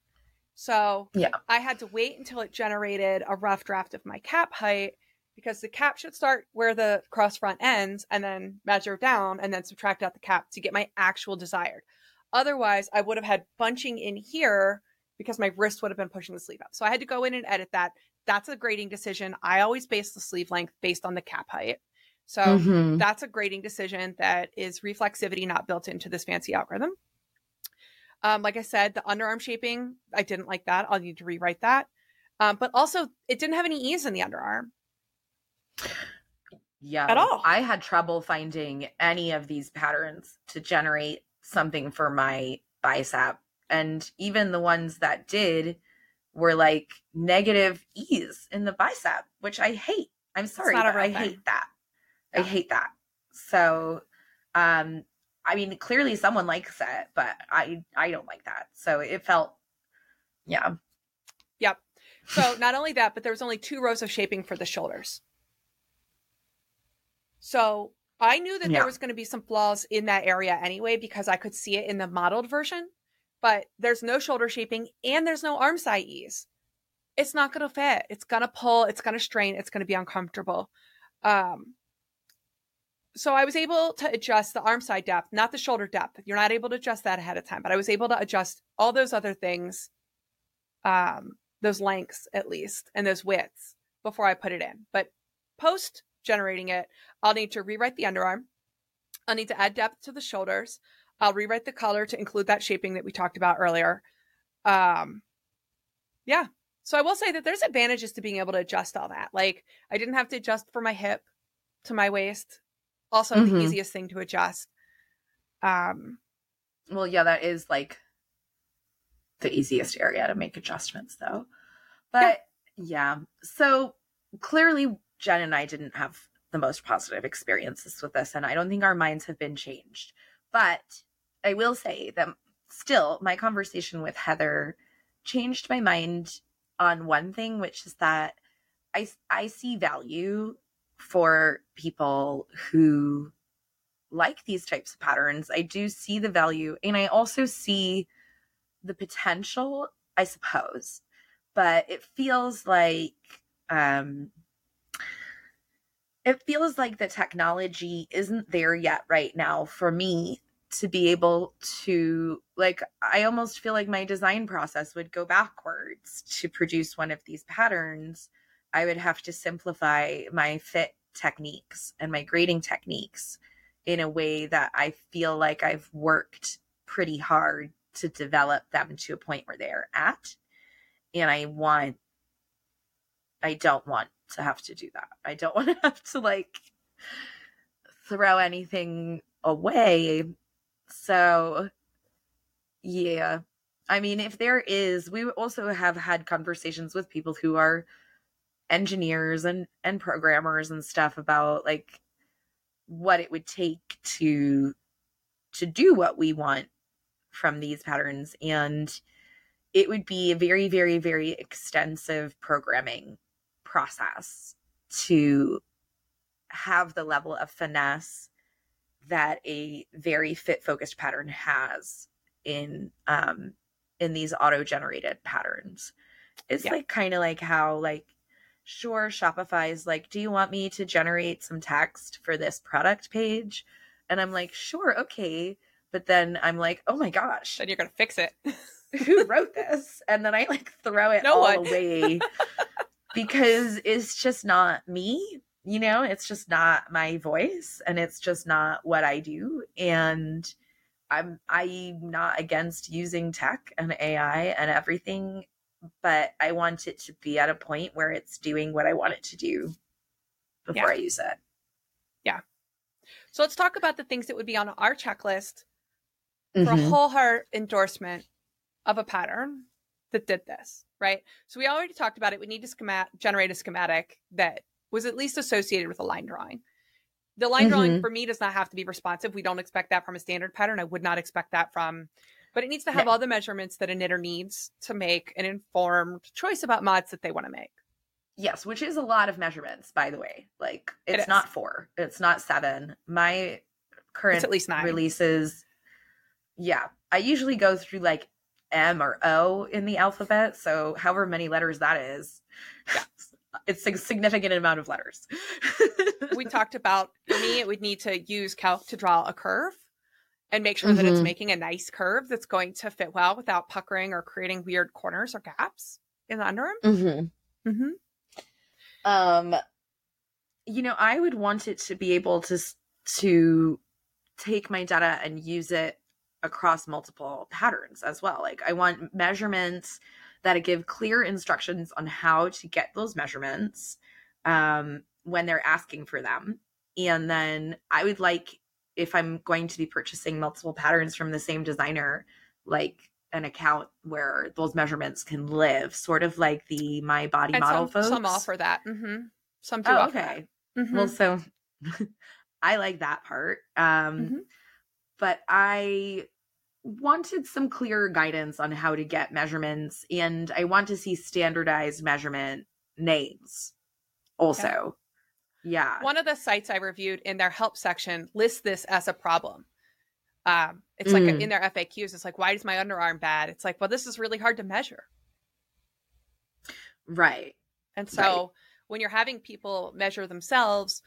So yeah, I had to wait until it generated a rough draft of my cap height because the cap should start where the cross front ends and then measure down and then subtract out the cap to get my actual desired. Otherwise, I would have had bunching in here because my wrist would have been pushing the sleeve up. So I had to go in and edit that. That's a grading decision. I always base the sleeve length based on the cap height. So mm-hmm. that's a grading decision that is reflexivity not built into this fancy algorithm. Um, like I said, the underarm shaping, I didn't like that. I'll need to rewrite that. Um, but also, it didn't have any ease in the underarm. Yeah. At all. I had trouble finding any of these patterns to generate something for my bicep. And even the ones that did were like negative ease in the bicep, which I hate. I'm sorry, I hate that. Yeah. I hate that. So, um, I mean, clearly someone likes it, but I I don't like that. So it felt, yeah, yep. So <laughs> not only that, but there was only two rows of shaping for the shoulders. So I knew that yeah. there was going to be some flaws in that area anyway because I could see it in the modeled version, but there's no shoulder shaping and there's no armscye ease. It's not going to fit. It's going to pull. It's going to strain. It's going to be uncomfortable. Um, so I was able to adjust the armscye depth, not the shoulder depth. You're not able to adjust that ahead of time, but I was able to adjust all those other things, um, those lengths at least, and those widths before I put it in. But post generating it, I'll need to rewrite the underarm. I'll need to add depth to the shoulders. I'll rewrite the color to include that shaping that we talked about earlier. Um, yeah. So I will say that there's advantages to being able to adjust all that. Like I didn't have to adjust for my hip to my waist. Also mm-hmm. the easiest thing to adjust. Um, well, yeah, that is like the easiest area to make adjustments though. But yeah. yeah. So clearly Jen and I didn't have the most positive experiences with this, and I don't think our minds have been changed. But I will say that still, my conversation with Heather changed my mind on one thing, which is that I, I see value for people who like these types of patterns. I do see the value, and I also see the potential, I suppose. But it feels like um, it feels like the technology isn't there yet right now for me to be able to like i almost feel like my design process would go backwards to produce one of these patterns i would have to simplify my fit techniques and my grading techniques in a way that i feel like i've worked pretty hard to develop them to a point where they're at and i want i don't want to have to do that. I don't <laughs> want to have to like throw anything away. So, yeah. I mean, if there is, we also have had conversations with people who are engineers and and programmers and stuff about like what it would take to to do what we want from these patterns and it would be a very very very extensive programming process to have the level of finesse that a very fit focused pattern has in um in these auto generated patterns it's yeah. like kind of like how like sure shopify is like do you want me to generate some text for this product page and i'm like sure okay but then i'm like oh my gosh then you're gonna fix it <laughs> who wrote this? And then I like throw it No all one. away <laughs> because it's just not me. You know, it's just not my voice and it's just not what I do. And I'm I'm not against using tech and AI and everything, but I want it to be at a point where it's doing what I want it to do before Yeah. I use it. Yeah. So let's talk about the things that would be on our checklist for a Mhm. whole heart endorsement of a pattern that did this, right? So we already talked about it. We need to schemat- generate a schematic that was at least associated with a line drawing. The line drawing Mhm. for me does not have to be responsive. We don't expect that from a standard pattern. I would not expect that from, but it needs to have No. all the measurements that a knitter needs to make an informed choice about mods that they want to make. Yes, which is a lot of measurements, by the way. Like it's is. not four, it's not seven. My current It's at least nine. releases, yeah, I usually go through like M or O in the alphabet. So however many letters that is, Yeah. <laughs> it's a significant amount of letters. <laughs> we talked about for me it would need to use calc to draw a curve and make sure that it's Mhm. making a nice curve that's going to fit well without puckering or creating weird corners or gaps in the underarm mm-hmm. mm-hmm. um you know i would want it to be able to to take my data and use it across multiple patterns as well like i want measurements that give clear instructions on how to get those measurements um when they're asking for them and then i would like if i'm going to be purchasing multiple patterns from the same designer like an account where those measurements can live sort of like the my body and model some, folks some offer that mm-hmm. some do Oh, offer okay. that. Mhm. Well, so <laughs> I like that part. Um, Mhm. But I wanted some clearer guidance on how to get measurements, and I want to see standardized measurement names also. Yeah. one of the sites i reviewed in their help section lists this as a problem um, it's like Mm. in their faqs it's like why is my underarm bad it's like well this is really hard to measure Right. And so Right. when you're having people measure themselves,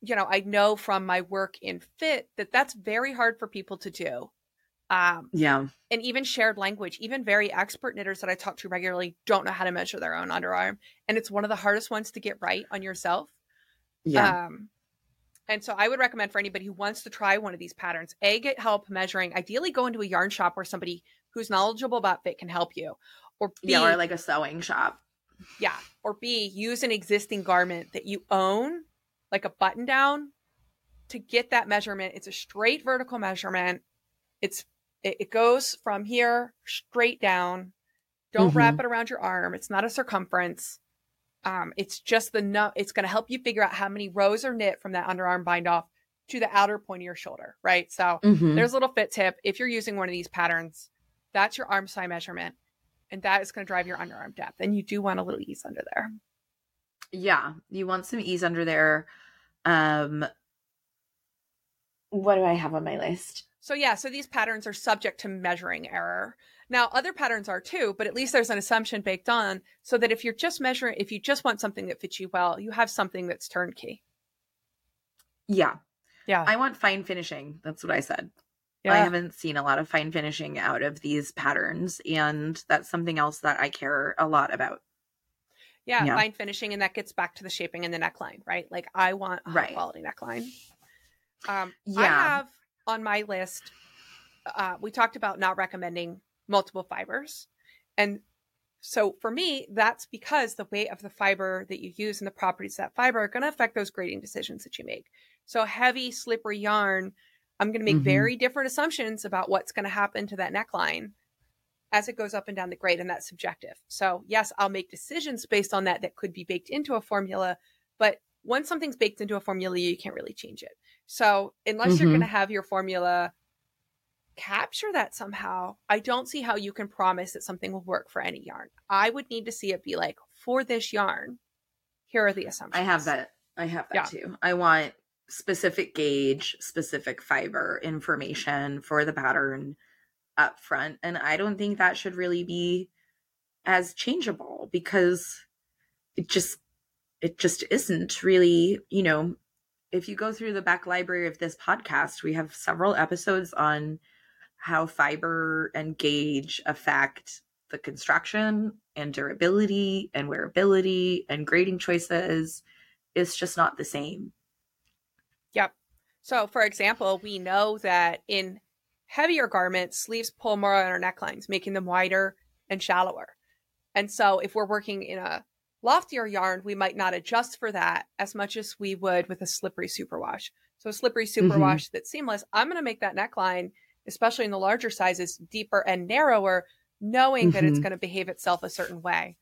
you know, I know from my work in fit that that's very hard for people to do. Um, Yeah. and even shared language, even very expert knitters that I talk to regularly don't know how to measure their own underarm. And it's one of the hardest ones to get right on yourself. Yeah. Um, and so I would recommend for anybody who wants to try one of these patterns, A, get help measuring. Ideally, go into a yarn shop where somebody who's knowledgeable about fit can help you. Or B, yeah. Or like a sewing shop. yeah. Or B, use an existing garment that you own, like a button down, to get that measurement. It's a straight vertical measurement. It's it, it goes from here straight down. Don't wrap it around your arm. It's not a circumference. Um, it's just the no. It's going to help you figure out how many rows are knit from that underarm bind off to the outer point of your shoulder, right? So Mhm. there's a little fit tip. If you're using one of these patterns, that's your armscye measurement, and that is going to drive your underarm depth. And you do want a little ease under there. Yeah. You want some ease under there. Um, what do I have on my list? So yeah, so these patterns are subject to measuring error. Now, other patterns are too, but at least there's an assumption baked on so that if you're just measuring, if you just want something that fits you well, you have something that's turnkey. Yeah. Yeah. I want fine finishing. That's what I said. Yeah. I haven't seen a lot of fine finishing out of these patterns, and that's something else that I care a lot about. yeah, yeah. fine finishing, and that gets back to the shaping and the neckline, right? Like I want a high Right. quality neckline. Um, I Yeah. have on my list. Uh, we talked about not recommending multiple fibers, and so for me, that's because the weight of the fiber that you use and the properties of that fiber are going to affect those grading decisions that you make. So heavy, slippery yarn, I'm going to make Mhm. very different assumptions about what's going to happen to that neckline as it goes up and down the grade, and that's subjective. So yes, I'll make decisions based on that that could be baked into a formula, but once something's baked into a formula, you can't really change it. So unless you're Mhm. going to have your formula capture that somehow, I don't see how you can promise that something will work for any yarn. I would need to see it be like, for this yarn, here are the assumptions. I have that. I have that Yeah. too. I want specific gauge, specific fiber information for the pattern up front. And I don't think that should really be as changeable because it just it just isn't really, you know, if you go through the back library of this podcast, we have several episodes on how fiber and gauge affect the construction and durability and wearability and grading choices It's just not the same. Yep. So, for example, we know that in heavier garments, sleeves pull more on our necklines, making them wider and shallower. And so, if we're working in a loftier yarn, we might not adjust for that as much as we would with a slippery superwash. So, a slippery superwash mm-hmm. that's seamless, I'm going to make that neckline, especially in the larger sizes, deeper and narrower, knowing mm-hmm. that it's mm-hmm. going to behave itself a certain way.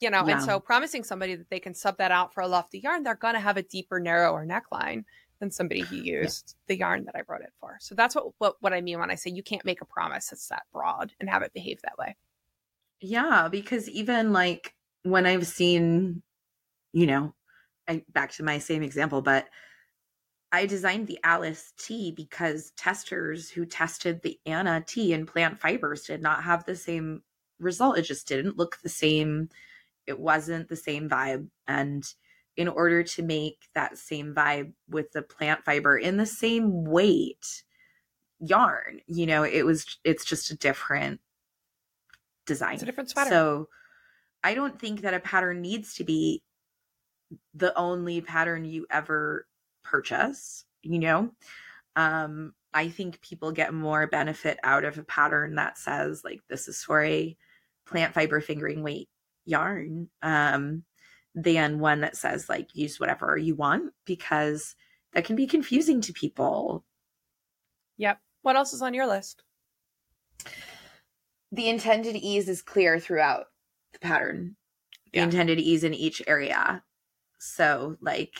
You know, yeah. and so promising somebody that they can sub that out for a lofty yarn, they're going to have a deeper, narrower neckline than somebody who used yeah. the yarn that I wrote it for. So that's what, what what I mean when I say you can't make a promise that's that broad and have it behave that way. Yeah, because even like when I've seen, you know, I back to my same example, but I designed the Alice Tee because testers who tested the Anna Tee in plant fibers did not have the same result. It just didn't look the same. It wasn't the same vibe. And in order to make that same vibe with the plant fiber in the same weight yarn you know it was it's just a different design it's a different pattern so i don't think that a pattern needs to be the only pattern you ever purchase you know um i think people get more benefit out of a pattern that says like this is for a plant fiber fingering weight yarn um than one that says like use whatever you want because that can be confusing to people. Yep. What else is on your list? The intended ease is clear throughout the pattern. The yeah. intended ease in each area. So like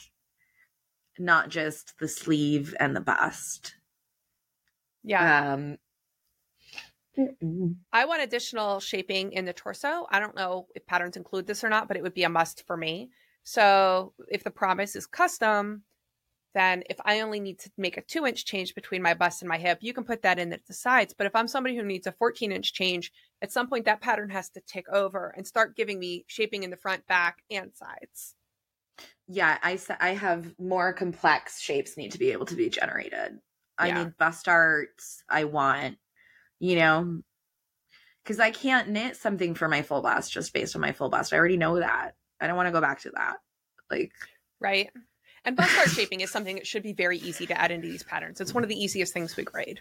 not just the sleeve and the bust. Yeah. Um I want additional shaping in the torso. I don't know if patterns include this or not, but it would be a must for me. So if the promise is custom, then if I only need to make a two inch change between my bust and my hip, you can put that in at the sides. But if I'm somebody who needs a 14 inch change, at some point that pattern has to tick over and start giving me shaping in the front, back, and sides. Yeah, I I have more complex shapes need to be able to be generated. I yeah. need bust darts. I want you know, because I can't knit something for my full bust just based on my full bust. I already know that. I don't want to go back to that. Like, right. And bust dart shaping is something that should be very easy to add into these patterns. It's one of the easiest things we grade,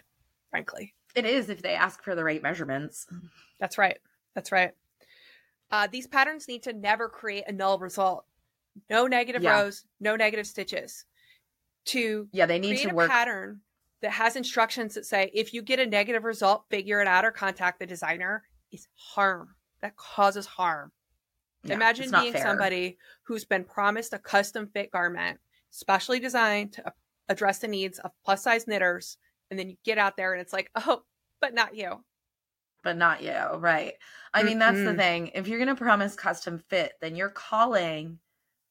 frankly. It is if they ask for the right measurements. That's right. That's right. Uh, these patterns need to never create a null result. No negative yeah. rows, no negative stitches. To yeah, they need to work pattern that has instructions that say if you get a negative result, figure it out or contact the designer is harm. That causes harm. Yeah, Imagine being fair. somebody who's been promised a custom fit garment, specially designed to address the needs of plus size knitters, and then you get out there and it's like, <laughs> oh, but not you. But not you, right? I mm-hmm. mean, that's the thing. If you're going to promise custom fit, then you're calling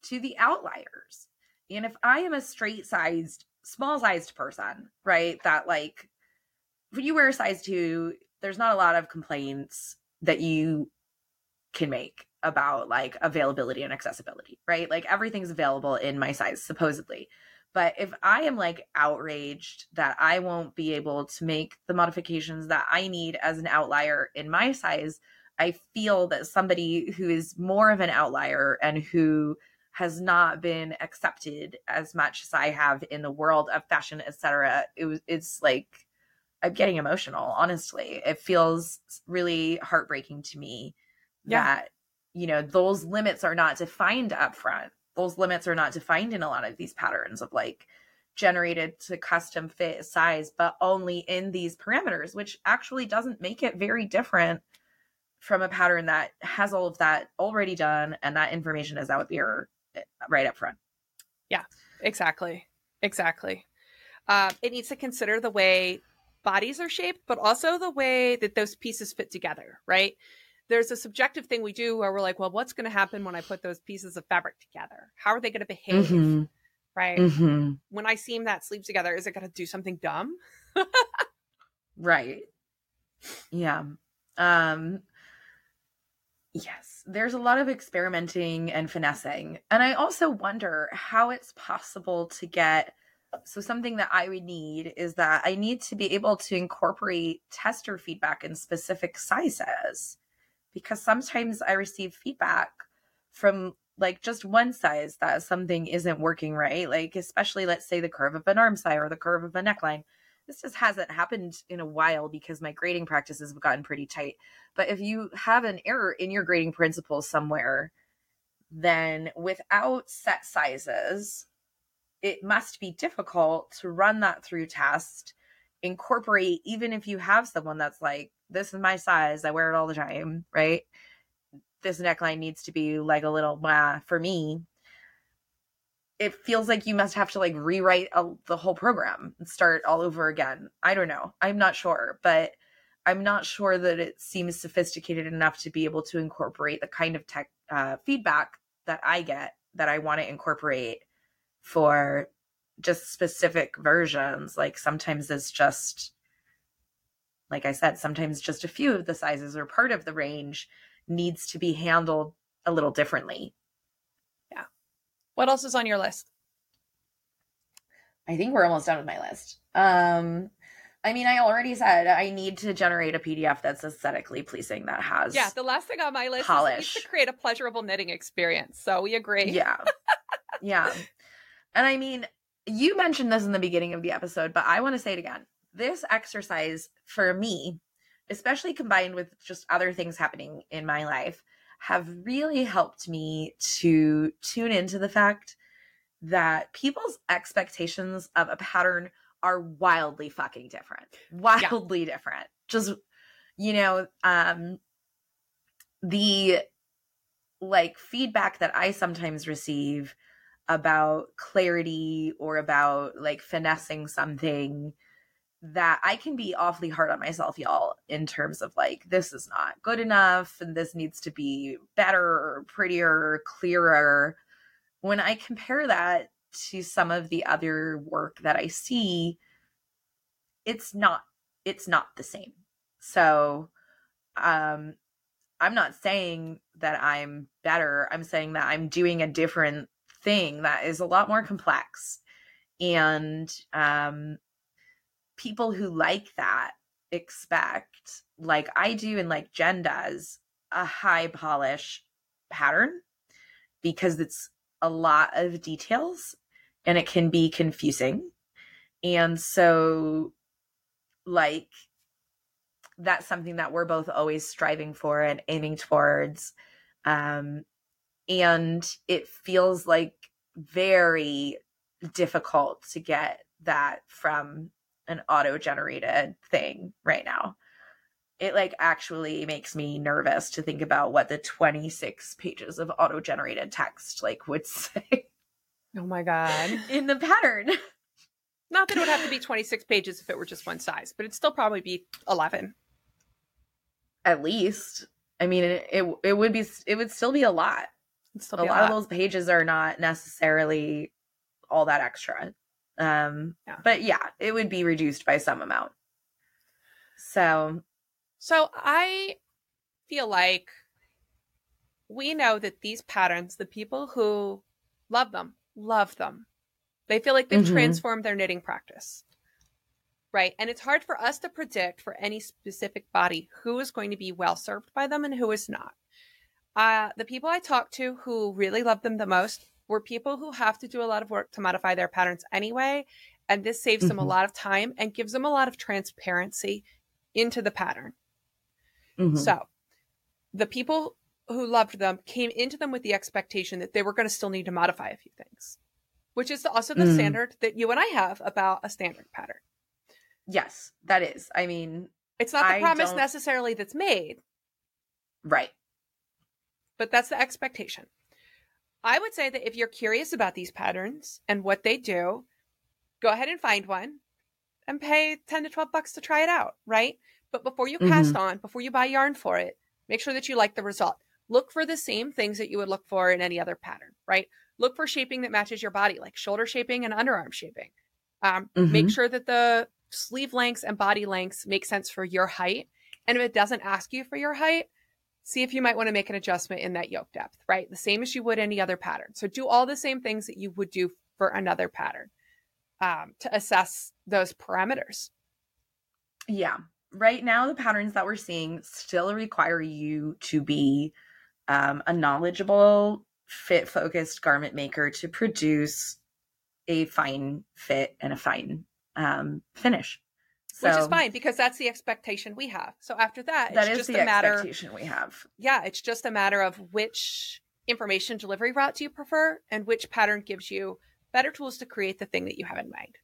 to the outliers. And if I am a straight sized small sized person, right? That like when you wear a size two, there's not a lot of complaints that you can make about like availability and accessibility, right? Like everything's available in my size, supposedly. But if I am like outraged that I won't be able to make the modifications that I need as an outlier in my size, I feel that somebody who is more of an outlier and who has not been accepted as much as I have in the world of fashion, etc. It was it's like I'm getting emotional, honestly. It feels really heartbreaking to me yeah. that, you know, those limits are not defined up front. Those limits are not defined in a lot of these patterns of like generated to custom fit size, but only in these parameters, which actually doesn't make it very different from a pattern that has all of that already done and that information is out there right up front. Yeah, exactly. Exactly. Uh, it needs to consider the way bodies are shaped, but also the way that those pieces fit together, right? There's a subjective thing we do where we're like, well, what's going to happen when I put those pieces of fabric together? How are they going to behave? Mm-hmm. Right. Mm-hmm. When I seam that sleeve together, is it going to do something dumb? <laughs> right. Yeah. Um, Yes, there's a lot of experimenting and finessing. And I also wonder how it's possible to get so something that I would need is that I need to be able to incorporate tester feedback in specific sizes because sometimes I receive feedback from like just one size that something isn't working right. Like, especially let's say the curve of an armscye or the curve of a neckline. This just hasn't happened in a while because my grading practices have gotten pretty tight. But if you have an error in your grading principles somewhere, then without set sizes, it must be difficult to run that through test, incorporate, even if you have someone that's like, this is my size, I wear it all the time, right? this neckline needs to be like a little blah for me. It feels like you must have to like rewrite a, the whole program and start all over again. I don't know. I'm not sure but i'm not sure that it seems sophisticated enough to be able to incorporate the kind of tech uh, feedback that i get that i want to incorporate for just specific versions. Like sometimes it's just like i said sometimes just a few of the sizes or part of the range needs to be handled a little differently. Yeah. What else is on your list? I think we're almost done with my list. Um I mean, I already said I need to generate a PDF that's aesthetically pleasing that has Yeah, the last thing on my list polish. is to create a pleasurable knitting experience. So we agree. Yeah. <laughs> yeah. And I mean, you mentioned this in the beginning of the episode, but I want to say it again. This exercise for me especially combined with just other things happening in my life, have really helped me to tune into the fact that people's expectations of a pattern are wildly fucking different. Wildly yeah. different. Just you know, um the like feedback that I sometimes receive about clarity or about like finessing something that I can be awfully hard on myself, y'all, in terms of like, this is not good enough and this needs to be better, prettier, clearer. When I compare that to some of the other work that I see, it's not it's not the same. So um I'm not saying that I'm better. I'm saying that I'm doing a different thing that is a lot more complex. And um people who like that expect, like I do and like Jen does, a high polish pattern because it's a lot of details and it can be confusing. And so, like, that's something that we're both always striving for and aiming towards. Um, and it feels like very difficult to get that from an auto generated thing right now. It like actually makes me nervous to think about what the 26 pages of auto generated text like would <laughs> say. Oh my god. In the pattern. Not that it would have to be 26 pages if it were just one size, but it'd still probably be 11. At least. I mean, it it, it would be it would still be a lot. a lot, lot of those pages are not necessarily all that extra. Um, yeah. But yeah, it would be reduced by some amount. So, so I feel like we know that these patterns, the people who love them, love them. They feel like they've mm-hmm. transformed their knitting practice. Right. And it's hard for us to predict for any specific body who is going to be well served by them and who is not. Uh, the people I talk to who really love them the most were people who have to do a lot of work to modify their patterns anyway. And this saves mm-hmm. them a mm-hmm. lot of time and gives them a lot of transparency into the pattern. Mm-hmm. So the people who loved them came into them with the expectation that they were going to still need to modify a few things, which is also the mm. standard that you and I have about a standard pattern. Yes, that is. I mean, it's not the I promise don't... necessarily that's made. Right. But that's the expectation. I would say that if you're curious about these patterns and what they do, go ahead and find one and pay 10 to 12 bucks to try it out, right? But before you mm-hmm. cast on, before you buy yarn for it, make sure that you like the result. Look for the same things that you would look for in any other pattern, right? Look for shaping that matches your body, like shoulder shaping and underarm shaping. Um, mm-hmm. Make sure that the sleeve lengths and body lengths make sense for your height. And if it doesn't ask you for your height, see if you might want to make an adjustment in that yoke depth, right? The same as you would any other pattern. So do all the same things that you would do for another pattern. um, to assess those parameters. Yeah. Right now, the patterns that we're seeing still require you to be um, a knowledgeable, fit focused garment maker to produce a fine fit and a fine um, finish. So, Which is fine because that's the expectation we have. So after that, it's that is the a matter, expectation we have. Yeah, it's just a matter of which information delivery route do you prefer and which pattern gives you better tools to create the thing that you have in mind.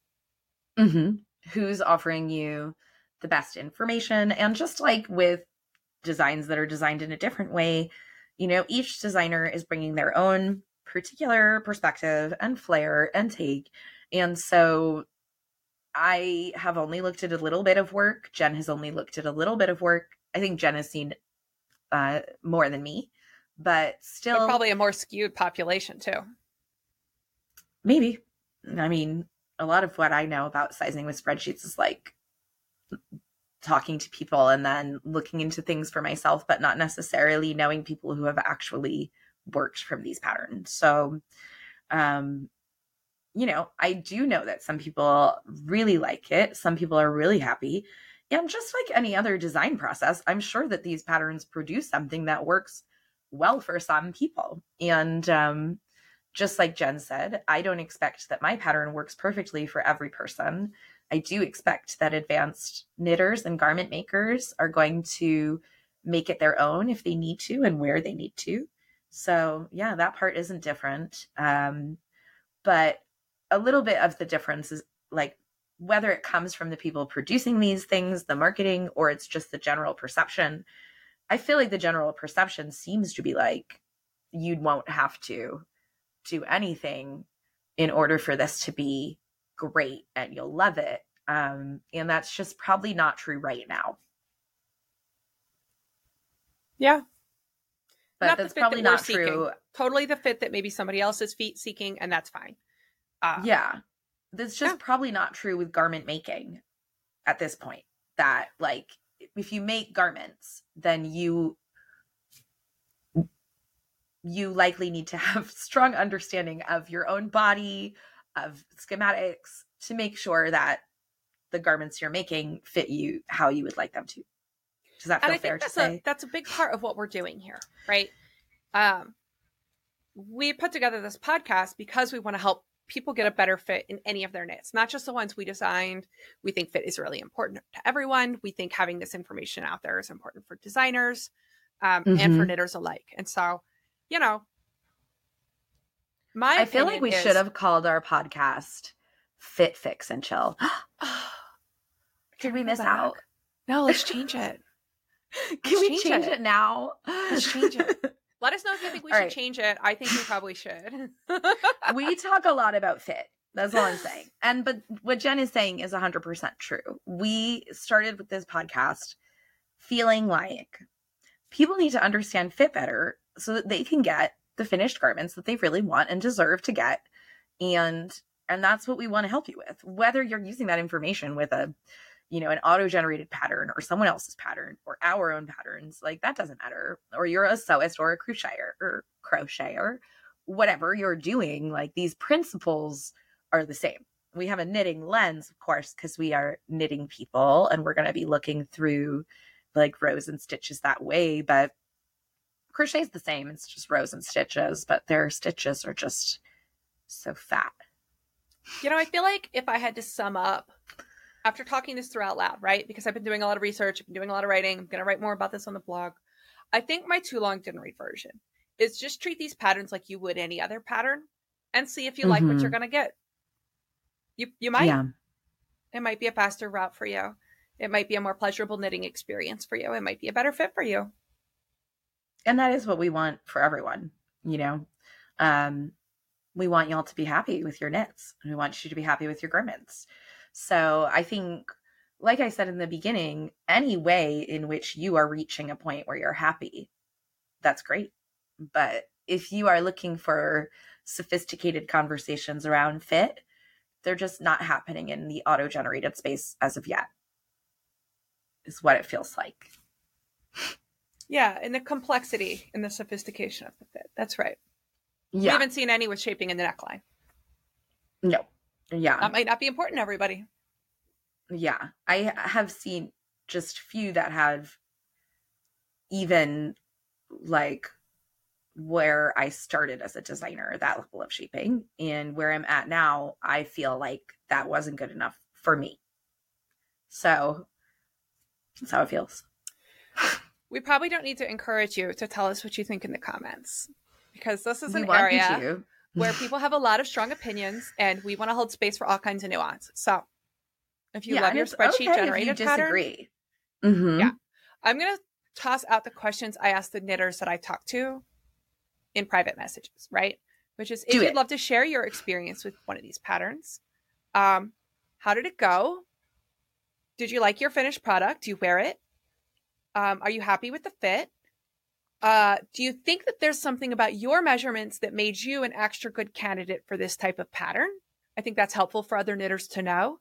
Mm-hmm. Who's offering you the best information? And just like with designs that are designed in a different way, you know, each designer is bringing their own particular perspective and flair and take. And so I have only looked at a little bit of work. Jen has only looked at a little bit of work. I think Jen has seen uh, more than me, but still. But probably a more skewed population, too. Maybe. I mean, a lot of what I know about sizing with spreadsheets is like talking to people and then looking into things for myself, but not necessarily knowing people who have actually worked from these patterns. So, um, you know, I do know that some people really like it. Some people are really happy. And just like any other design process, I'm sure that these patterns produce something that works well for some people. And um, just like Jen said, I don't expect that my pattern works perfectly for every person. I do expect that advanced knitters and garment makers are going to make it their own if they need to and where they need to. So, yeah, that part isn't different. Um, but a little bit of the difference is like whether it comes from the people producing these things, the marketing, or it's just the general perception. I feel like the general perception seems to be like you won't have to do anything in order for this to be great and you'll love it. Um, and that's just probably not true right now. Yeah. But not that's probably that not true. Seeking. Totally the fit that maybe somebody else is feet seeking, and that's fine. Uh, yeah. That's just yeah. probably not true with garment making at this point. That, like, if you make garments, then you you likely need to <laughs> have strong understanding of your own body, of schematics to make sure that the garments you're making fit you how you would like them to. Does that feel fair to say? A, that's a big part of what we're doing here, right? Um, we put together this podcast because we want to help people get a better fit in any of their knits, not just the ones we designed. We think fit is really important to everyone. We think having this information out there is important for designers um, mm-hmm. and for mm-hmm. knitters alike. And so you know, my I feel like we is... should have called our podcast Fit Fix and Chill. <gasps> <gasps> Did we miss back. out? No, let's change <laughs> it. Can let's we change, change it. it. now? Let's change it. <laughs> Let us know if you think we all should right. change it. I think we probably should. <laughs> we <laughs> talk a lot about fit. That's all I'm saying. And but what Jen is saying is 100% true. We started with this podcast feeling like people need to understand fit better so that they can get the finished garments that they really want and deserve to get and and that's what we want to help you with whether you're using that information with a you know an auto generated pattern or someone else's pattern or our own patterns like that doesn't matter or you're a sewist or a crocheter or crocheter whatever you're doing like these principles are the same we have a knitting lens of course because we are knitting people and we're going to be looking through like rows and stitches that way but crochet is the same. It's just rows and stitches, but their stitches are just so fat. You know, I feel like if I had to sum up after talking this through out loud, right? Because I've been doing a lot of research, I've been doing a lot of writing. I'm going to write more about this on the blog. I think my too long didn't read version is just treat these patterns like you would any other pattern and see if you mm-hmm. like what you're mm-hmm. going to get. You you might. Yeah. It might be a faster route for you. It might be a more pleasurable knitting experience for you. It might be a better fit for you and that is what we want for everyone you know um we want y'all to be happy with your knits and we want you to be happy with your garments so i think like i said in the beginning any way in which you are reaching a point where you're happy that's great but if you are looking for sophisticated conversations around fit they're just not happening in the auto generated space as of yet is what it feels like yeah, and the complexity and the sophistication of the fit. That's right. Yeah. We haven't seen any with shaping in the neckline. No. Yeah. That might not be important to everybody. Yeah. I have seen just few that have even like where I started as a designer, that level of shaping, and where I'm at now, I feel like that wasn't good enough for me. So that's how it feels. We probably don't need to encourage you to tell us what you think in the comments because this is We an area where <sighs> people have a lot of strong opinions and we want to hold space for all kinds of nuance. So if you Yeah, love your spreadsheet okay generated you pattern, disagree. Mhm. Yeah. I'm going to toss out the questions I asked the knitters that I talked to in private messages, right? Which is if Do you'd love to share your experience with one of these patterns, um, how did it go? Did you like your finished product? Do you wear it? Um, are you happy with the fit? Uh, do you think that there's something about your measurements that made you an extra good candidate for this type of pattern? I think that's helpful for other knitters to know.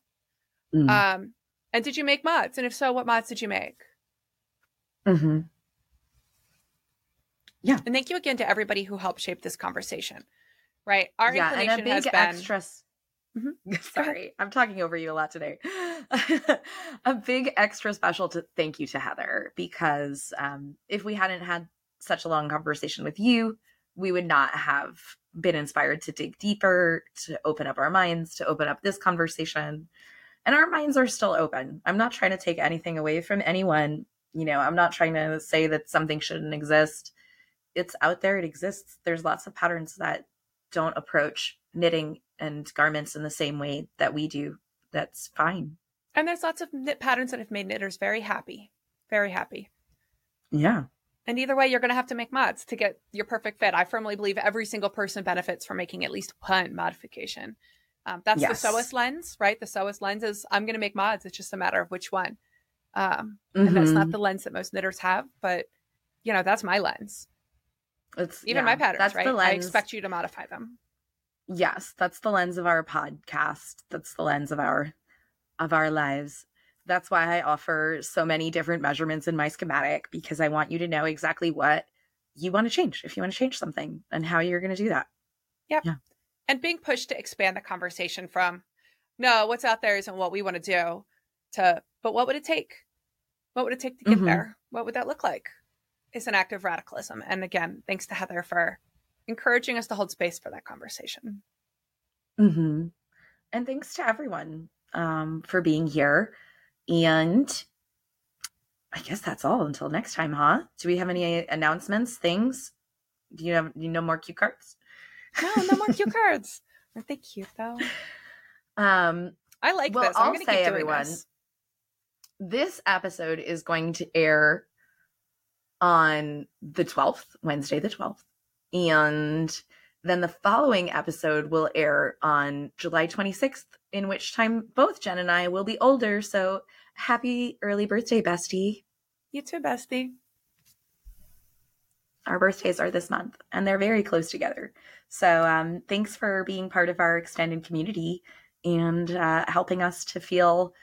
Mm. Um, and did you make mods? And if so, what mods did you make? Mhm. Yeah. And thank you again to everybody who helped shape this conversation. Right? Our yeah, and inclination a has been extra. Mhm. <laughs> Sorry, I'm talking over you a lot today. <laughs> a big extra special to thank you to Heather because um, if we hadn't had such a long conversation with you, we would not have been inspired to dig deeper, to open up our minds, to open up this conversation. And our minds are still open. I'm not trying to take anything away from anyone. You know, I'm not trying to say that something shouldn't exist. It's out there, it exists. There's lots of patterns that don't approach knitting and garments in the same way that we do. That's fine. and there's lots of knit patterns that have made knitters very happy. Very happy. Yeah. And either way, you're going to have to make mods to get your perfect fit. I firmly believe every single person benefits from making at least one modification. Um, that's Yes. the Sewist lens, right? The Sewist lens is I'm going to make mods. It's just a matter of which one. Um, And that's not Mhm. the lens that most knitters have, but you know, that's my lens. It's Even yeah, my patterns, That's right? the lens. I expect you to modify them. yes, that's the lens of our podcast. That's the lens of our of our lives. That's why I offer so many different measurements in my schematic because I want you to know exactly what you want to change if you want to change something and how you're going to do that. Yeah. And being pushed to expand the conversation from no what's out there isn't what we want to do to but what would it take what would it take to get Mhm. there what would that look like is an act of radicalism and again thanks to heather for encouraging us to hold space for that conversation hmm And thanks to everyone um, for being here. And I guess that's all until next time, huh? Do we have any announcements, things? Do you have you know more cue cards? no no more cue <laughs> cards aren't they cute though Um, i like Well, this i'm I'll gonna say, everyone, this. this episode is going to air on the 12th, Wednesday the 12th. And then the following episode will air on July 26th, in which time both Jen and I will be older. So happy early birthday, bestie. you too bestie Our birthdays are this month and they're very close together. So um, thanks for being part of our extended community and uh, helping us to feel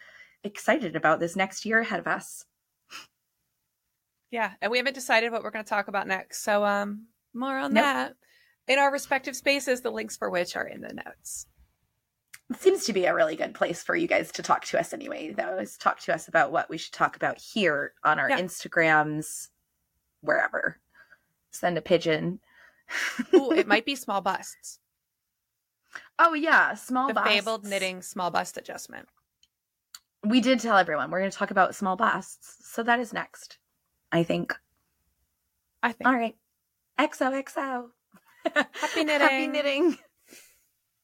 excited about this next year ahead of us. yeah and we haven't decided what we're going to talk about next so um more on Nope. that in our respective spaces the links for which are in the notes seems to be a really good place for you guys to talk to us anyway, though, is talk to us about what we should talk about here on our Yeah. Instagrams, wherever. Send a pigeon. Ooh, it might be small busts Oh yeah, small the busts. fabled knitting small bust adjustment. We did tell everyone we're going to talk about small busts, so that is next. I think. I think. All right. XOXO. Happy <laughs> Happy knitting. knitting.